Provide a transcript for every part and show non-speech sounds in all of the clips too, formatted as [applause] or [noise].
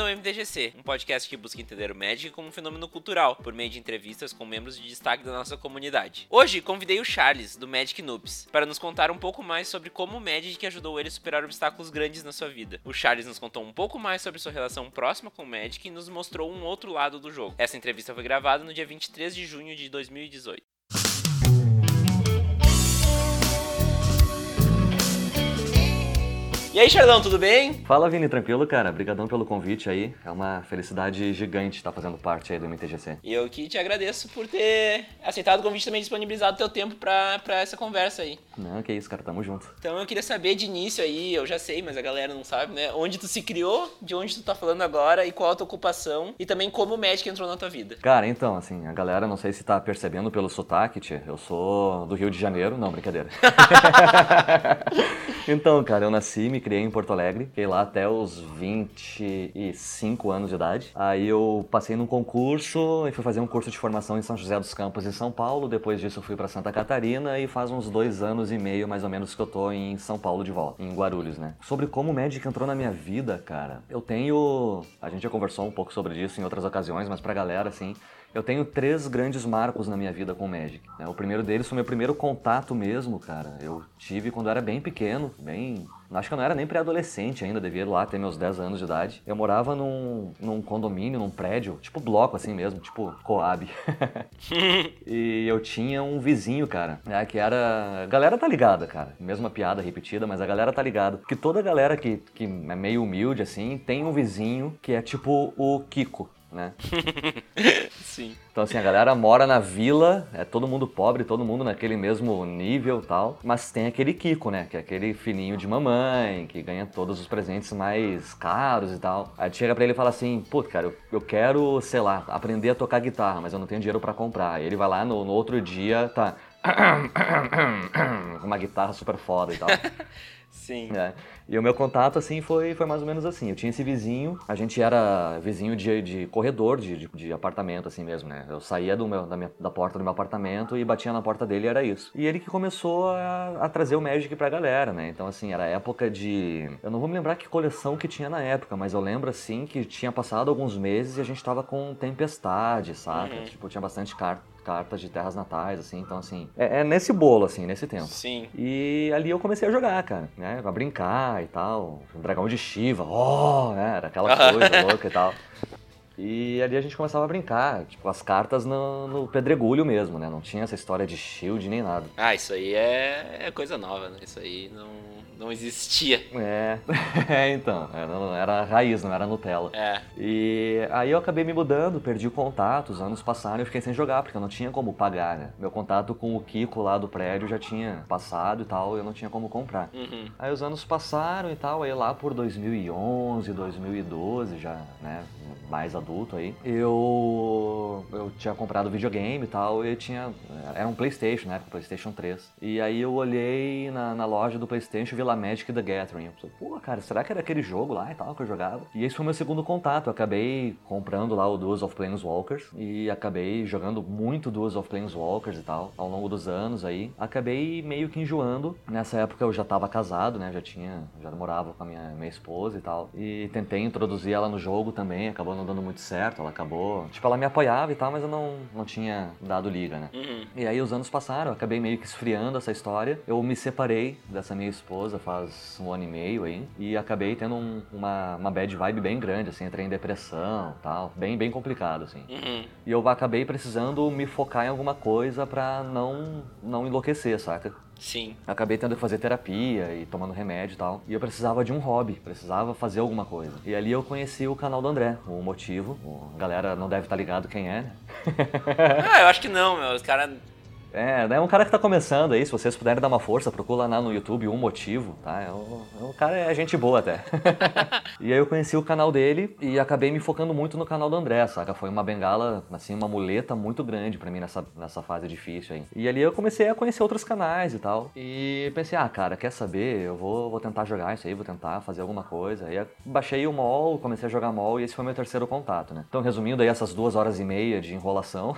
bem-vindo ao MTGC, um podcast que busca entender o Magic como um fenômeno cultural, por meio de entrevistas com membros de destaque da nossa comunidade. Hoje, convidei o Charles, do Magic Noobs, para nos contar um pouco mais sobre como o Magic ajudou ele a superar obstáculos grandes na sua vida. O Charles nos contou um pouco mais sobre sua relação próxima com o Magic e nos mostrou um outro lado do jogo. Essa entrevista foi gravada no dia 23 de junho de 2018. E aí, Charlão, tudo bem? Fala, Vini, tranquilo, cara? Obrigadão pelo convite aí. É uma felicidade gigante estar fazendo parte aí do MTGC. E eu que te agradeço por ter aceitado o convite também disponibilizado teu tempo pra, pra essa conversa aí. Não, que isso, cara, tamo junto. Então eu queria saber de início aí, eu já sei, mas a galera não sabe, né? Onde tu se criou, de onde tu tá falando agora e qual a tua ocupação e também como o Magic entrou na tua vida. Cara, então, assim, a galera não sei se tá percebendo pelo sotaque, tia. Eu sou do Rio de Janeiro, não, brincadeira. [laughs] [laughs] então, cara, eu nasci, me criei em Porto Alegre, fiquei lá até os 25 anos de idade. Aí eu passei num concurso e fui fazer um curso de formação em São José dos Campos, em São Paulo. Depois disso fui para Santa Catarina e faz uns dois anos e meio, mais ou menos, que eu tô em São Paulo de volta, em Guarulhos, né? Sobre como o Magic entrou na minha vida, cara, eu tenho... A gente já conversou um pouco sobre isso em outras ocasiões, mas pra galera, assim... Eu tenho três grandes marcos na minha vida com o Magic. Né? O primeiro deles foi meu primeiro contato mesmo, cara. Eu tive quando eu era bem pequeno, bem Acho que eu não era nem pré-adolescente ainda, devia ir lá ter meus 10 anos de idade. Eu morava num, num condomínio, num prédio, tipo bloco assim mesmo, tipo Coab. [laughs] e eu tinha um vizinho, cara, né, que era... A galera tá ligada, cara. Mesma piada repetida, mas a galera tá ligada. Que toda galera que, que é meio humilde, assim, tem um vizinho que é tipo o Kiko né? [laughs] Sim. Então assim, a galera mora na vila, é todo mundo pobre, todo mundo naquele mesmo nível tal, mas tem aquele Kiko, né? Que é aquele filhinho de mamãe, que ganha todos os presentes mais caros e tal. Aí chega pra ele e fala assim, pô, cara, eu, eu quero, sei lá, aprender a tocar guitarra, mas eu não tenho dinheiro para comprar. Aí ele vai lá no, no outro dia, tá... [coughs] [coughs] [coughs] uma guitarra super foda e tal. [laughs] Sim. É. E o meu contato, assim, foi, foi mais ou menos assim. Eu tinha esse vizinho, a gente era vizinho de, de corredor, de, de, de apartamento, assim mesmo, né? Eu saía do meu, da, minha, da porta do meu apartamento e batia na porta dele e era isso. E ele que começou a, a trazer o Magic pra galera, né? Então, assim, era época de... Eu não vou me lembrar que coleção que tinha na época, mas eu lembro, assim, que tinha passado alguns meses e a gente tava com Tempestade, saca? Uhum. Tipo, tinha bastante carta cartas de terras natais, assim, então assim, é, é, nesse bolo, assim, nesse tempo. Sim. E ali eu comecei a jogar, cara, né, a brincar e tal, um dragão de Shiva, oh, né, era aquela [laughs] coisa louca e tal. E ali a gente começava a brincar, tipo, as cartas no, no, pedregulho mesmo, né? Não tinha essa história de shield nem nada. Ah, isso aí é, é coisa nova, né? Isso aí não, não existia. É, [laughs] é então, era, raiz, não era Nutella. É. E aí eu acabei me mudando, perdi o contato, os anos passaram e eu fiquei sem jogar, porque eu não tinha como pagar, né? Meu contato com o Kiko lá do prédio já tinha passado e tal, eu não tinha como comprar. Uhum. Aí os anos passaram e tal, aí lá por 2011, 2012 já, né? mais adulto aí, eu eu tinha comprado videogame e tal, e tinha era um PlayStation, né, PlayStation 3. E aí eu olhei na, na loja do PlayStation e vi lá Magic the Gathering. Eu pensei, pô, cara, será que era aquele jogo lá e tal que eu jogava? E esse foi meu segundo contato. Eu acabei comprando lá o Duels of Planeswalkers e acabei jogando muito Duels of Planeswalkers e tal ao longo dos anos aí. Acabei meio que enjoando. Nessa época eu já tava casado, né, já tinha já morava com a minha minha esposa e tal. E tentei introduzir ela no jogo também, acabou não dando muito certo, ela acabou. Tipo, ela me apoiava e tal, mas eu não, não tinha dado liga, né? Uhum. E aí os anos passaram, acabei meio que esfriando essa história. Eu me separei dessa minha esposa faz um ano e meio aí, e acabei tendo um, uma, uma bad vibe bem grande, assim, entrei em depressão tal, bem, bem complicado, assim. Uhum. E eu acabei precisando me focar em alguma coisa pra não, não enlouquecer, saca? Sim. Acabei tendo que fazer terapia e tomando remédio e tal. E eu precisava de um hobby, precisava fazer alguma coisa. E ali eu conheci o canal do André, o Motivo. A galera não deve estar tá ligado quem é, né? [laughs] ah, eu acho que não, meu. Os caras é, é um cara que tá começando aí, se vocês puderem dar uma força, procura lá no YouTube um motivo, tá? É um, é um cara é gente boa até. [laughs] e aí eu conheci o canal dele e acabei me focando muito no canal do André, saca? Foi uma bengala, assim, uma muleta muito grande para mim nessa, nessa fase difícil aí. E ali eu comecei a conhecer outros canais e tal. E pensei, ah, cara, quer saber? Eu vou, vou tentar jogar isso aí, vou tentar fazer alguma coisa. Aí baixei o mall, comecei a jogar mall e esse foi meu terceiro contato, né? Então, resumindo aí essas duas horas e meia de enrolação,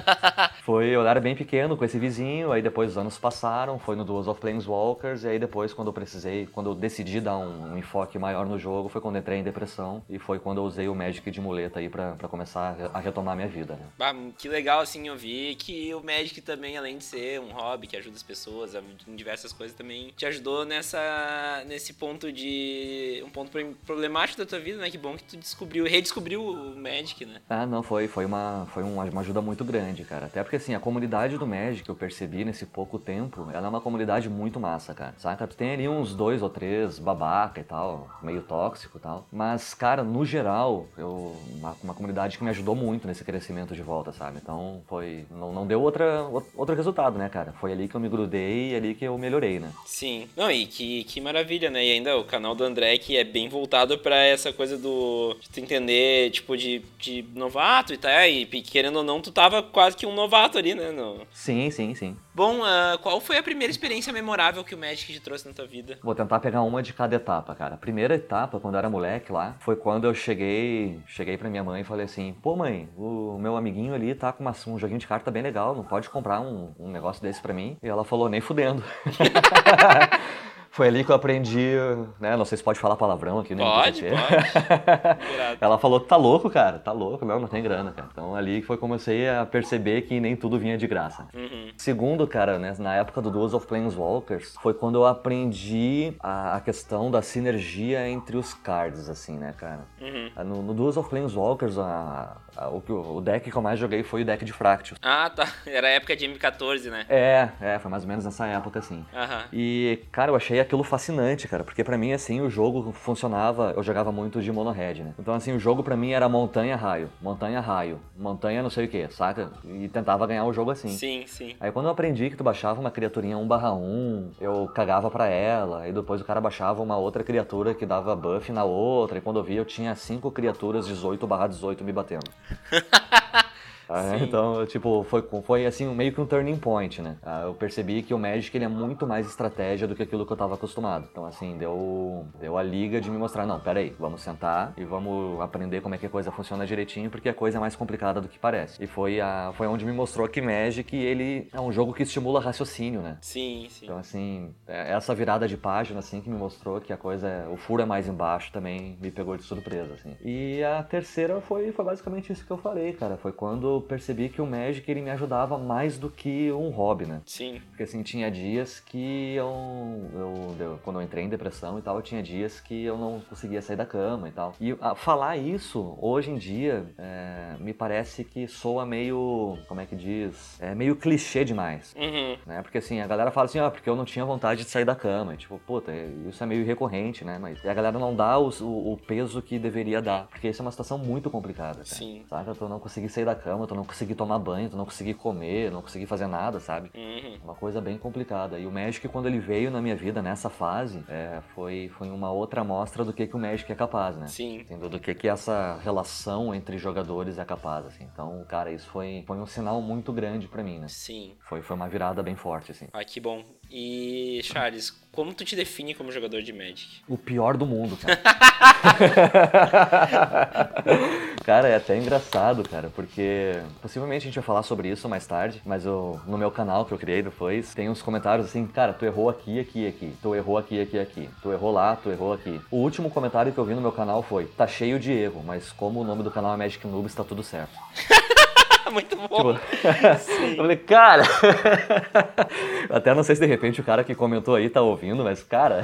[laughs] Foi, eu era bem pequeno com esse vizinho, aí depois os anos passaram, foi no Duels of Planeswalkers, e aí depois quando eu precisei, quando eu decidi dar um, um enfoque maior no jogo, foi quando entrei em depressão, e foi quando eu usei o Magic de muleta aí pra, pra começar a retomar minha vida, né? Que legal, assim, ouvir que o Magic também, além de ser um hobby que ajuda as pessoas em diversas coisas, também te ajudou nessa, nesse ponto de... um ponto problemático da tua vida, né? Que bom que tu descobriu, redescobriu o Magic, né? Ah, não, foi, foi, uma, foi uma ajuda muito grande, cara. Até porque, assim, a comunidade do Magic, eu percebi nesse pouco tempo, ela é uma comunidade muito massa, cara. Saca? Tu tem ali uns dois ou três babaca e tal, meio tóxico e tal. Mas, cara, no geral, eu, uma, uma comunidade que me ajudou muito nesse crescimento de volta, sabe? Então, foi... Não, não deu outra, outro resultado, né, cara? Foi ali que eu me grudei e ali que eu melhorei, né? Sim. Não, e que, que maravilha, né? E ainda o canal do André, que é bem voltado para essa coisa do... De tu entender, tipo, de, de novato e tal. E querendo ou não, tu tava quase que um novato ali, né? No... Sim, sim, sim. Bom, uh, qual foi a primeira experiência memorável que o Magic te trouxe na tua vida? Vou tentar pegar uma de cada etapa, cara. A primeira etapa, quando eu era moleque lá, foi quando eu cheguei, cheguei pra minha mãe e falei assim: pô, mãe, o meu amiguinho ali tá com uma, um joguinho de carta bem legal, não pode comprar um, um negócio desse pra mim? E ela falou: nem fudendo. [laughs] Foi ali que eu aprendi, né? Não sei se pode falar palavrão aqui, né? Pode, pode. [laughs] Ela falou, tá louco, cara, tá louco, não, não tem grana, cara. Então ali foi comecei a perceber que nem tudo vinha de graça. Uhum. Segundo, cara, né, na época do Duels of Planeswalkers, foi quando eu aprendi a, a questão da sinergia entre os cards, assim, né, cara? Uhum. No, no Duels of Planeswalkers, a, a, o, o deck que eu mais joguei foi o deck de Fractus. Ah, tá. [laughs] Era a época de M14, né? É, é, foi mais ou menos nessa época, assim. Uhum. E, cara, eu achei aquilo fascinante, cara, porque para mim, assim, o jogo funcionava, eu jogava muito de mono-red, né? Então, assim, o jogo para mim era montanha-raio, montanha-raio, montanha não sei o que, saca? E tentava ganhar o jogo assim. Sim, sim. Aí quando eu aprendi que tu baixava uma criaturinha 1 barra 1, eu cagava pra ela, e depois o cara baixava uma outra criatura que dava buff na outra, e quando eu vi eu tinha cinco criaturas 18 barra 18 me batendo. [laughs] Ah, então, tipo, foi, foi assim, meio que um turning point, né? Ah, eu percebi que o Magic ele é muito mais estratégia do que aquilo que eu tava acostumado. Então, assim, deu, deu a liga de me mostrar, não, peraí, vamos sentar e vamos aprender como é que a coisa funciona direitinho, porque a coisa é mais complicada do que parece. E foi, a, foi onde me mostrou que Magic, ele é um jogo que estimula raciocínio, né? Sim, sim. Então, assim, é, essa virada de página, assim, que me mostrou que a coisa, é, o furo é mais embaixo, também me pegou de surpresa, assim. E a terceira foi, foi basicamente isso que eu falei, cara. Foi quando percebi que o Magic ele me ajudava mais do que um hobby, né? Sim. Porque assim, tinha dias que eu, eu, eu, quando eu entrei em depressão e tal, eu tinha dias que eu não conseguia sair da cama e tal. E a, falar isso, hoje em dia, é, me parece que soa meio, como é que diz? É meio clichê demais. Uhum. Né? Porque assim, a galera fala assim, ah, porque eu não tinha vontade de sair da cama. E, tipo, puta, isso é meio recorrente, né? Mas a galera não dá o, o, peso que deveria dar. Porque isso é uma situação muito complicada, cara. Sim. Sabe? Tu não conseguir sair da cama, tu não conseguir tomar banho, tu não conseguir comer, não conseguir fazer nada, sabe? Uhum. Uma coisa bem complicada. E o Magic, quando ele veio na minha vida nessa fase, é, foi, foi uma outra amostra do que, que o Magic é capaz, né? Sim. Entendeu? Do que, que essa relação entre jogadores é capaz, assim. Então, cara, isso foi, foi um sinal muito grande para mim, né? Sim. Foi, foi uma virada bem forte, assim. Ah, que bom. E, Charles, como tu te define como jogador de Magic? O pior do mundo, cara. [laughs] cara, é até engraçado, cara, porque possivelmente a gente vai falar sobre isso mais tarde, mas eu, no meu canal que eu criei depois, tem uns comentários assim, cara, tu errou aqui, aqui, aqui, tu errou aqui, aqui, aqui, tu errou lá, tu errou aqui. O último comentário que eu vi no meu canal foi, tá cheio de erro, mas como o nome do canal é Magic Noobs, tá tudo certo. [laughs] Muito bom. Tipo, [laughs] [laughs] eu falei, cara. [laughs] Até não sei se de repente o cara que comentou aí tá ouvindo, mas, cara,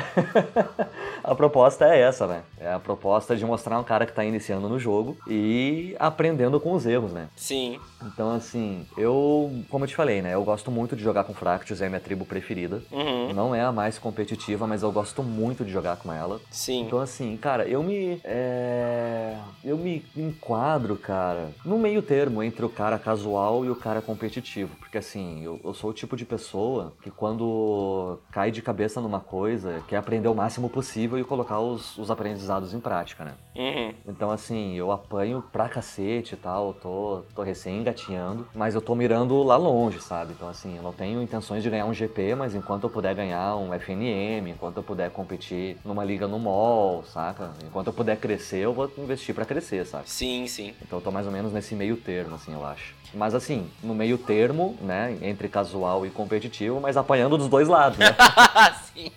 a proposta é essa, né? É a proposta de mostrar um cara que tá iniciando no jogo e aprendendo com os erros, né? Sim. Então, assim, eu, como eu te falei, né? Eu gosto muito de jogar com Fractus, é a minha tribo preferida. Uhum. Não é a mais competitiva, mas eu gosto muito de jogar com ela. Sim. Então, assim, cara, eu me. É... Eu me enquadro, cara, no meio termo entre o cara casual e o cara competitivo. Porque, assim, eu, eu sou o tipo de pessoa que quando cai de cabeça numa coisa, quer aprender o máximo possível e colocar os, os aprendizados em prática, né? Uhum. Então, assim, eu apanho pra cacete e tal, tô, tô recém engatinhando, mas eu tô mirando lá longe, sabe? Então, assim, eu não tenho intenções de ganhar um GP, mas enquanto eu puder ganhar um FNM, enquanto eu puder competir numa liga no mall, saca? Enquanto eu puder crescer, eu vou investir para crescer, sabe? Sim, sim. Então eu tô mais ou menos nesse meio termo, assim, eu acho. Mas assim, no meio termo, né, entre casual e competitivo, mas apanhando dos dois lados, né? [laughs] Sim.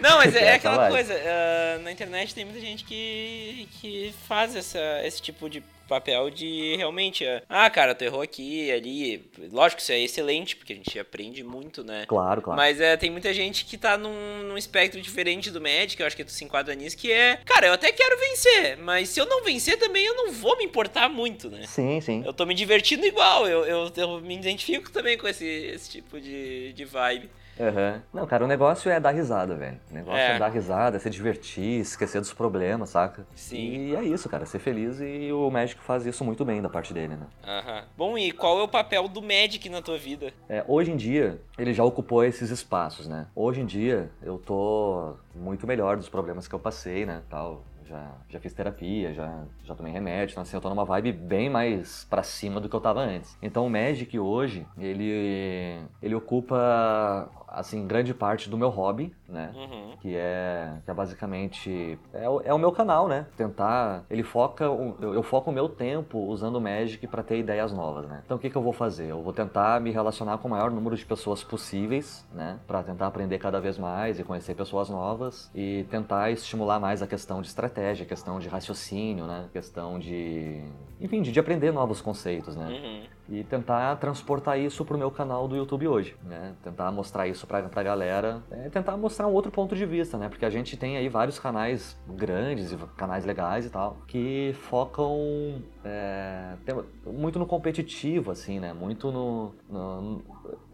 Não, mas [laughs] é, é aquela coisa, ah, na internet tem muita gente que, que faz essa, esse tipo de papel de realmente, ah, ah, cara, tu errou aqui, ali. Lógico isso é excelente, porque a gente aprende muito, né? Claro, claro. Mas é, tem muita gente que tá num, num espectro diferente do Magic, eu acho que tu se enquadra nisso, que é, cara, eu até quero vencer, mas se eu não vencer também eu não vou me importar muito, né? Sim, sim. Eu tô me divertindo igual, eu, eu, eu me identifico também com esse, esse tipo de, de vibe. Aham. Não, cara, o negócio é dar risada, velho. O negócio é. É. dar risada, é se divertir, esquecer dos problemas, saca? Sim. E é isso, cara, ser feliz e o Magic faz isso muito bem da parte dele, né? Aham. Bom, e qual é o papel do Magic na tua vida? É, hoje em dia, ele já ocupou esses espaços, né? Hoje em dia, eu tô muito melhor dos problemas que eu passei, né? Tal. Já, já fiz terapia, já, já tomei remédio, então assim, eu tô numa vibe bem mais pra cima do que eu tava antes. Então o Magic hoje, ele, ele ocupa, assim, grande parte do meu hobby, né? Uhum. que é, que é basicamente é, o- é o meu canal, né? Tentar, ele foca, o- eu, eu foco o meu tempo usando o Magic para ter ideias novas, né? Então o que, que eu vou fazer? Eu vou tentar me relacionar com o maior número de pessoas possíveis, né? Para tentar aprender cada vez mais e conhecer pessoas novas e tentar estimular mais a questão de estratégia, a questão de raciocínio, né? Questão de, enfim, de, de aprender novos conceitos, né? Uhum. E tentar transportar isso pro meu canal do YouTube hoje, né? Tentar mostrar isso pra, pra galera, é, tentar mostrar um outro ponto de vista, né? Porque a gente tem aí vários canais grandes e canais legais e tal, que focam é, muito no competitivo, assim, né? Muito no... no- no-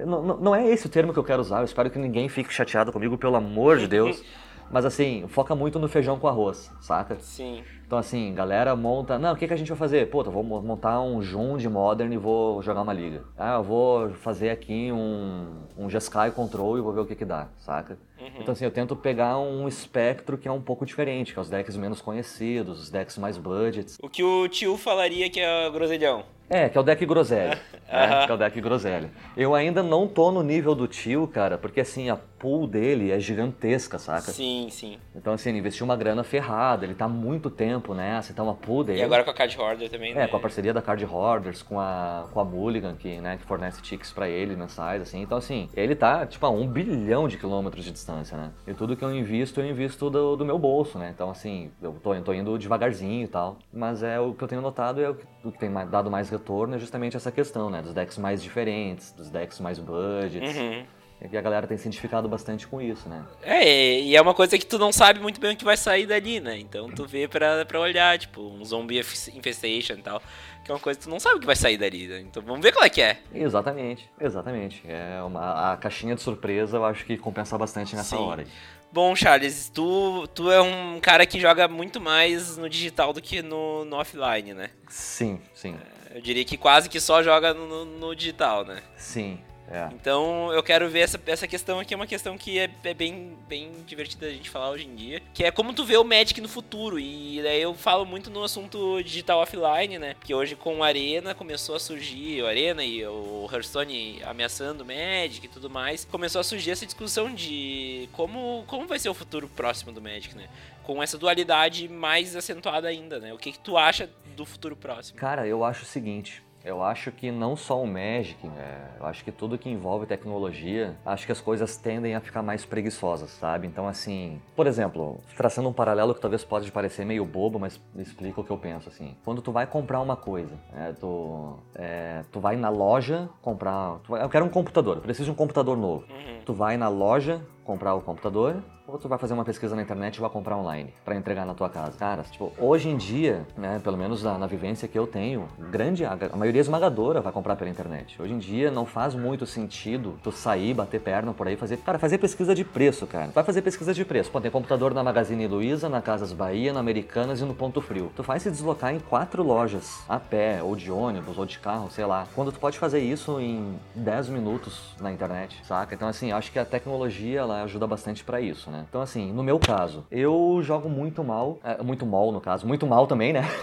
não, não- não é esse o termo que eu quero usar, eu espero que ninguém fique chateado comigo, pelo amor de Deus. [laughs] Mas assim, foca muito no feijão com arroz, saca? Sim. Então assim, galera monta, não, o que, que a gente vai fazer? Eu vou mo- montar um Jun de Modern e vou jogar uma liga. Ah, eu vou fazer aqui um, um Jeskai Control e vou ver o que que dá, saca? Então assim, eu tento pegar um espectro que é um pouco diferente, que é os decks menos conhecidos, os decks mais budgets. O que o tio falaria que é groselhão. É, que é o deck groselha. Né? [laughs] Que é o deck groselha. Eu ainda não tô no nível do tio, cara, porque assim, a pool dele é gigantesca, saca? Sim, sim. Então assim, ele investiu uma grana ferrada, ele tá há muito tempo nessa, então a pool dele... E agora com a Card Hoarder também, né? É, com a parceria da Card Hoarders, com a, com a Mulligan, que, né, que fornece tickets pra ele mensais, assim. Então, assim, ele tá, tipo, a um bilhão de quilômetros de distância, né? E tudo que eu invisto, eu invisto do, do meu bolso, né? Então, assim, eu tô, eu tô indo devagarzinho e tal. Mas é o que eu tenho notado, é o que, o que tem dado mais retorno é justamente essa questão, né? Dos decks mais diferentes, dos decks mais budgets. Uhum. E a galera tem se identificado bastante com isso, né? É, e é uma coisa que tu não sabe muito bem o que vai sair dali, né? Então tu vê pra, pra olhar, tipo, um zombie inf- infestation e tal. Que é uma coisa que tu não sabe o que vai sair dali, né? Então vamos ver qual é que é. Exatamente, exatamente. É uma, a caixinha de surpresa eu acho que compensa bastante nessa Sim. hora. Bom, Charles, tu, tu é um cara que joga muito mais no digital do que no, no offline, né? Sim, sim, Eu diria que quase que só joga no- no digital, né? sim. É. Então eu quero ver essa, essa questão aqui, é uma questão que é, é bem, bem divertida a gente falar hoje em dia, que é como tu vê o Magic no futuro. E daí eu falo muito no assunto digital offline, né? Porque hoje com o Arena começou a surgir, o Arena e o Hearthstone ameaçando o Magic e tudo mais, começou a surgir essa discussão de como, como vai ser o futuro próximo do Magic, né? Com essa dualidade mais acentuada ainda, né? O que, que tu acha do futuro próximo? Cara, eu acho o seguinte. Eu acho que não só o Magic, é, eu acho que tudo que envolve tecnologia, acho que as coisas tendem a ficar mais preguiçosas, sabe? Então, assim, por exemplo, traçando um paralelo que talvez pode parecer meio bobo, mas explica o que eu penso, assim. Quando tu vai comprar uma coisa, é, tu, é, tu vai na loja comprar... vai- eu quero um computador, eu preciso de um computador novo. Uhum. Tu vai na loja comprar o computador ou tu vai fazer uma pesquisa na internet e vai comprar online pra entregar na tua casa. Cara, tipo, hoje em dia, né, pelo menos na, na vivência que eu tenho, grande a, a maioria esmagadora vai comprar pela internet. Hoje em dia não faz muito sentido tu sair, bater perna por aí, fazer, cara, fazer pesquisa de preço, cara. Vai fazer pesquisa de preço. Pô, tem computador na Magazine Luiza, na Casas Bahia, na Americanas e no Ponto Frio. Tu faz se deslocar em quatro lojas, a pé, ou de ônibus, ou de carro, sei lá. Quando tu pode fazer isso em 10 minutos na internet, saca? Então, assim, acho que a tecnologia, ela ajuda bastante pra isso, né? Então, assim, no meu caso, eu jogo muito mal, é, muito mal no caso, muito mal também, né? [laughs]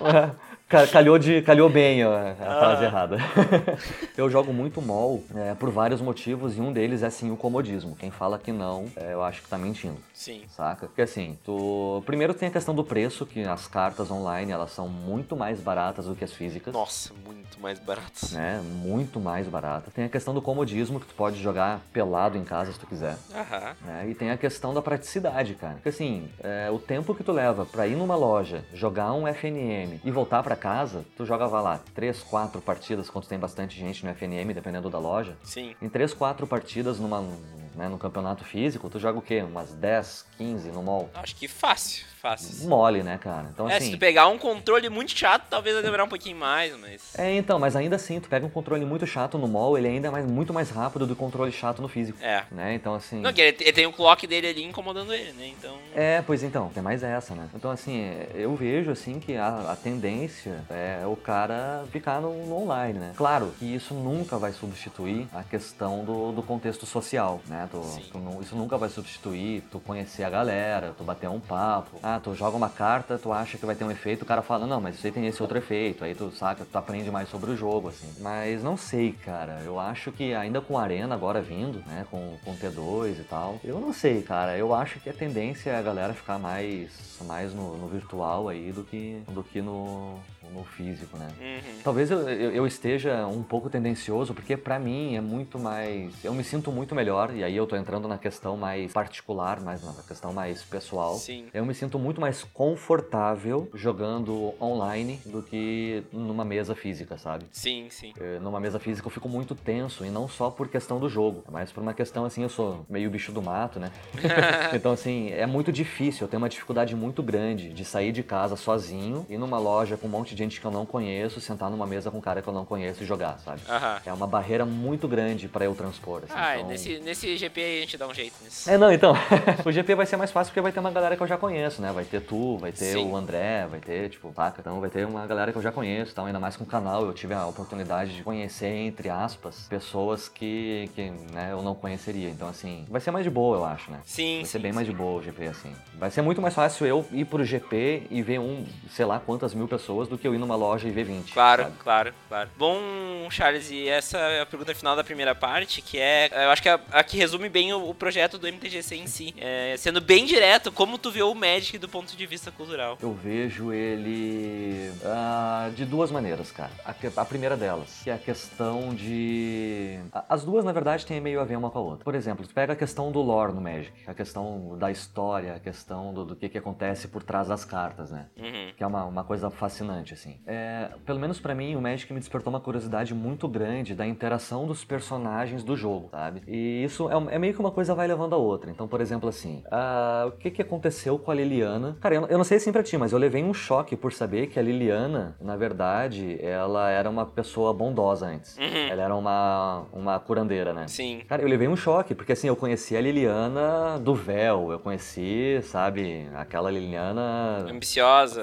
[laughs] [laughs] Ca- Calhou, de, calhou bem ó, a frase errada. [laughs] eu jogo muito mol é, por vários motivos e um deles é sim o comodismo. Quem fala que não, é, eu acho que tá mentindo. Sim. Saca? Porque assim, tu. Primeiro tem a questão do preço, que as cartas online elas são muito mais baratas do que as físicas. Nossa, muito mais baratos. Né? Muito mais baratas. Tem a questão do comodismo, que tu pode jogar pelado em casa se tu quiser. Aham. né? E tem a questão da praticidade, cara. Porque assim, é, o tempo que tu leva pra ir numa loja, jogar um FNM e voltar pra casa, tu joga, vai lá, três, quatro partidas, quando tem bastante gente no FNM, dependendo da loja. Sim. Em três, quatro partidas numa, né, no campeonato físico, tu joga o quê? Umas 10, 15 no mall? Acho que fácil, fácil. Mole, né, cara? Então É, se assim. tu pegar um controle muito chato, talvez vai demorar um pouquinho mais, mas. É, então, mas ainda assim, tu pega um controle muito chato no mall, ele ainda é mais, muito mais rápido do que controle chato no físico. É. Né? Então, assim. Não, que ele, ele tem o clock dele ali incomodando ele, né? Então. É, pois então, tem mais essa, né? Então, assim, eu vejo, assim, que a, a tendência é o cara ficar no, no online, né? Claro que isso nunca vai substituir a questão do, do contexto social, né? Tu, tu isso nunca vai substituir tu conhecer a galera, tu bater um papo. Ah, tu joga uma carta, tu acha que vai ter um efeito, o cara fala, não, mas isso aí tem esse outro efeito. Aí tu saca, tu aprende mais sobre o jogo, assim. Mas não sei, cara. Eu acho que ainda com a Arena agora vindo, né? Com, com T2 e tal. Eu não sei, cara. Eu acho que a tendência é a galera ficar mais, mais no, no virtual aí do que, do que no, no físico, né? Uhum. Talvez eu, eu, eu esteja um pouco tendencioso, porque pra mim é muito mais. Eu me sinto muito melhor, e aí eu tô entrando na questão mais particular, mais na questão mais pessoal. Sim. Eu me sinto muito mais confortável jogando online do que numa mesa física, sabe? Sim, sim. Eh, Numa mesa física eu fico muito tenso, e não só por questão do jogo, mas por uma questão assim, eu sou meio bicho do mato, né? [laughs] [laughs] então, assim, é muito difícil, eu tenho uma dificuldade muito grande de sair de casa sozinho, ir numa loja com um monte de gente que eu não conheço, sentar numa mesa com um cara que eu não conheço e jogar, sabe? Aham. É uma barreira muito grande pra eu transpor. Assim, Ah, então- nesse, nesse GP aí a gente dá um jeito nisso. É, não, então. [laughs] o GP vai ser mais fácil porque vai ter uma galera que eu já conheço, né? Vai ter tu, vai ter Sim. o André, vai ter, tipo, saca? Então vai ter uma galera que eu já conheço, então, ainda mais com o canal. Eu tive a oportunidade de conhecer, entre aspas, pessoas que, que né, eu não conheceria. Então, assim, vai ser mais de boa, eu acho, né? Sim, Vai sim. ser bem mais de boa o GP, assim. Vai ser muito mais fácil eu ir pro GP e ver um, sei lá quantas mil pessoas do que eu ir numa loja e ver 20. Claro, sabe? claro, claro. Bom, Charles, e essa é a pergunta final da primeira parte, que é, eu acho que é a, a que resume bem o, o projeto do MTGC em si. É, sendo bem direto, como tu vê o Magic do ponto de vista cultural? Eu vejo ele ah, de duas maneiras, cara. A, a primeira delas, que é a questão de. a- As duas, na verdade, têm meio a ver uma com a outra. Por exemplo, tu pega a questão do lore no Magic, a questão da história, a questão do, do que, que acontece por trás das cartas, né? Uhum. Que é uma, uma coisa fascinante, assim. É, pelo menos pra mim, o Magic me despertou uma curiosidade muito grande da interação dos personagens do jogo, sabe? E isso é, é meio que uma coisa vai levando a outra. Então, por exemplo, assim, ah, o que, que aconteceu com a Liliana? Cara, eu, eu não sei assim pra ti, mas eu levei um choque por saber que a Liliana, na verdade, ela era uma pessoa bondosa antes. Uhum. Ela era uma, uma curandeira, né? Sim. Cara, eu levei um choque, porque assim, eu conheci a Liliana do véu, eu conheci, sabe, aquela Liliana Ambiciosa.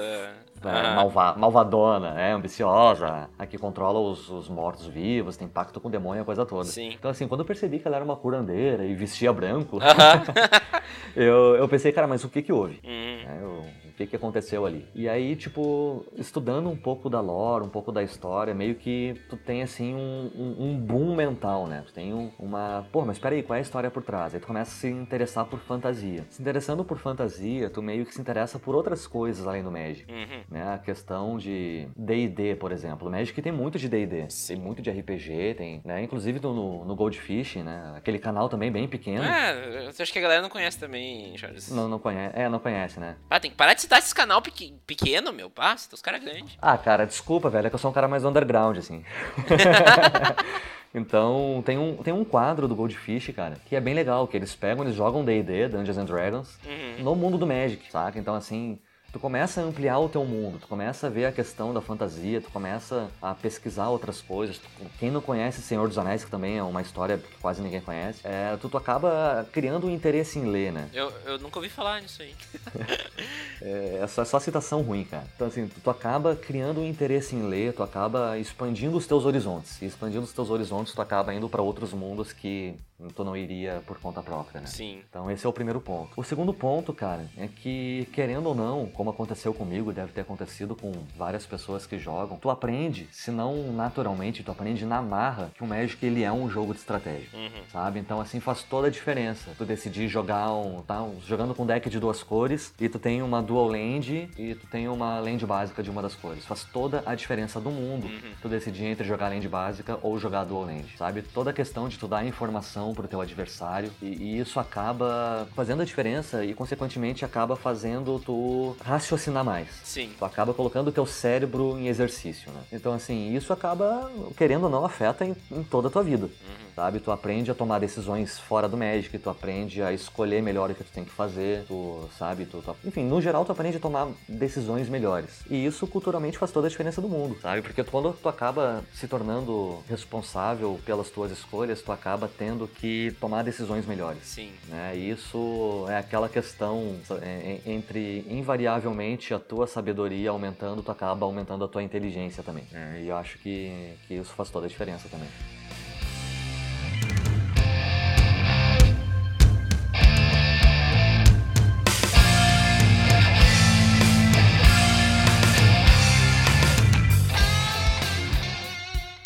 É, malva- malvadona, é, ambiciosa, a que controla os, os mortos-vivos, tem pacto com o demônio, a coisa toda. Sim. Então, assim, quando eu percebi que ela era uma curandeira e vestia branco, Aham. [laughs] eu, eu pensei, cara, mas o que que houve? Uhum. né, o que que aconteceu ali. E aí, tipo, estudando um pouco da lore, um pouco da história, meio que tu tem, assim, um, um, um boom mental, né? Tu tem um- uma... Pô, mas peraí, qual é a história por trás? Aí tu começa a se interessar por fantasia. Se interessando por fantasia, tu meio que se interessa por outras coisas além do Magic. Uhum. Né, a questão de D&D, por exemplo. O Magic tem muito de D&D, tem muito de RPG, tem, né, inclusive no, no Goldfish, né, aquele canal também bem pequeno. É, acho que a galera não conhece também, Charles. Não, não conhece, é, não conhece, né? Ah, tem que parar de citar esses canal pequ- pequeno, meu. Pá, tá os caras grandes. Ah, cara, desculpa, velho, é que eu sou um cara mais underground, assim. [laughs] então, tem um, tem um quadro do Goldfish, cara, que é bem legal, que eles pegam, eles jogam D&D, Dungeons and Dragons, Uhum. no mundo do Magic, saca? Então, assim, tu começa a ampliar o teu mundo, tu começa a ver a questão da fantasia, tu começa a pesquisar outras coisas. Tu- quem não conhece Senhor dos Anéis, que também é uma história que quase ninguém conhece, é, tu, tu acaba criando um interesse em ler, né? Eu, eu nunca ouvi falar nisso aí. [laughs] É, é só, é só citação ruim, cara. Então, assim, tu, tu acaba criando um interesse em ler, tu acaba expandindo os teus horizontes. E expandindo os teus horizontes, tu acaba indo pra outros mundos que tu não iria por conta própria, né? Sim. Então esse é o primeiro ponto. O segundo ponto, cara, é que, querendo ou não, como como aconteceu comigo, deve ter acontecido com várias pessoas que jogam, tu aprende, se não naturalmente, tu aprende na marra que o Magic ele é um jogo de estratégia, Uhum. sabe? Então assim faz toda a diferença. Tu decidir jogar um, tá, um- jogando com deck de duas cores e tu tem uma dual land e tu tem uma land básica de uma das cores. Faz toda a diferença do mundo. Uhum. Tu decidir entre jogar land básica ou jogar dual land, sabe? Toda a questão de tu dar informação pro teu adversário e, e isso acaba fazendo a diferença e consequentemente acaba fazendo tu raciocinar mais. Sim. Tu acaba colocando o teu cérebro em exercício, né? Então, assim, isso acaba, querendo ou não, afeta em, em toda a tua vida, Uhum. Sabe? Tu aprende a tomar decisões fora do Magic, tu aprende a escolher melhor o que tu tem que fazer, tu, sabe? Tu, tu- enfim, no geral, tu aprende a tomar decisões melhores. E isso, culturalmente, faz toda a diferença do mundo, sabe? Porque quando tu acaba se tornando responsável pelas tuas escolhas, tu acaba tendo que tomar decisões melhores Sim. né? E isso é aquela questão é, é, entre invariavelmente a tua sabedoria aumentando, tu acaba aumentando a tua inteligência também. né? E eu acho que, que isso faz toda a diferença também.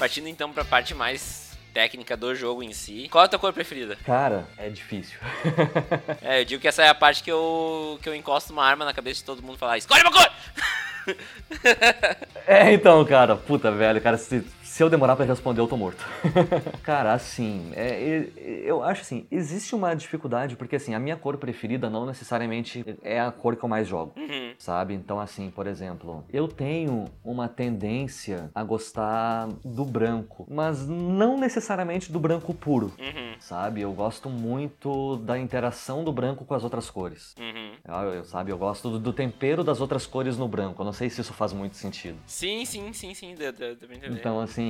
Partindo então pra parte mais técnica do jogo em si. Qual é a tua cor preferida? Cara, é difícil. [laughs] É, eu digo que essa é a parte que eu, que eu encosto uma arma na cabeça de todo mundo e falar, escolhe uma cor! [laughs] É, então, cara, puta, velho, cara, se, se eu demorar pra responder, eu tô morto. [laughs] cara, assim, é, é, eu acho assim, existe uma dificuldade, porque assim, a minha cor preferida não necessariamente é a cor que eu mais jogo. Uhum. sabe? Então, assim, por exemplo, eu tenho uma tendência a gostar do branco, mas não necessariamente do branco puro, Uhum. sabe? Eu gosto muito da interação do branco com as outras cores. Uhum. Eu, eu- sabe, eu gosto do, do tempero das outras cores no branco. Eu não sei se isso faz muito sentido. Sim, sim, sim, sim. Então, assim,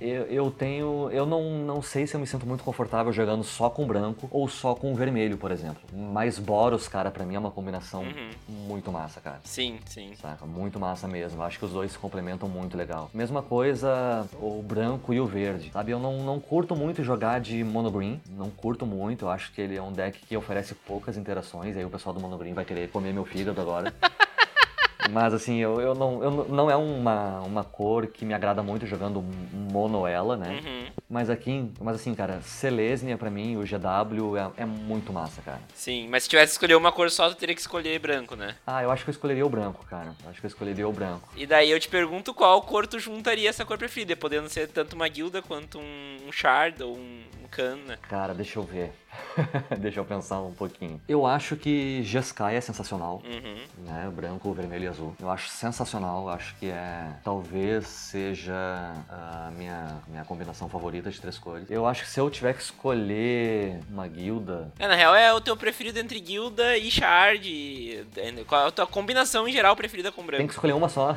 eu, eu tenho. Eu não, não sei se eu me sinto muito confortável jogando só com branco ou só com vermelho, por exemplo. Mas Boros, cara, pra mim é uma combinação Uhum. muito massa, cara. Sim, sim. Saca? Muito massa mesmo. Acho que os dois se complementam muito legal. Mesma coisa o branco e o verde. Sabe? Eu não, não curto muito jogar de monogreen. Não curto muito. Eu acho que ele é um deck que oferece poucas interações. Aí o pessoal do monogreen vai querer comer meu fígado agora. [laughs] Mas assim, eu, eu não, eu não- é uma, uma cor que me agrada muito jogando mono ela, né? Uhum. Mas aqui, mas assim, cara, Selesnia pra mim, o GW é, é muito massa, cara. Sim, mas se tivesse que escolher uma cor só, tu teria que escolher branco, né? Ah, eu acho que eu escolheria o branco, cara. Eu acho que eu escolheria o branco. E daí eu te pergunto qual cor tu juntaria essa cor preferida, podendo ser tanto uma guilda quanto um, um shard ou um, um can, né? Cara, deixa eu ver. [laughs] deixa eu pensar um pouquinho. Eu acho que Jeskai é sensacional. Uhum. Né, branco, vermelho e azul. Eu acho sensacional, acho que é. Talvez seja a minha, minha combinação favorita de três cores. Eu acho que se eu tiver que escolher uma guilda. É, na real é o teu preferido entre guilda e shard. e- Qual é a tua combinação em geral preferida com Tem branco? que escolher uma só.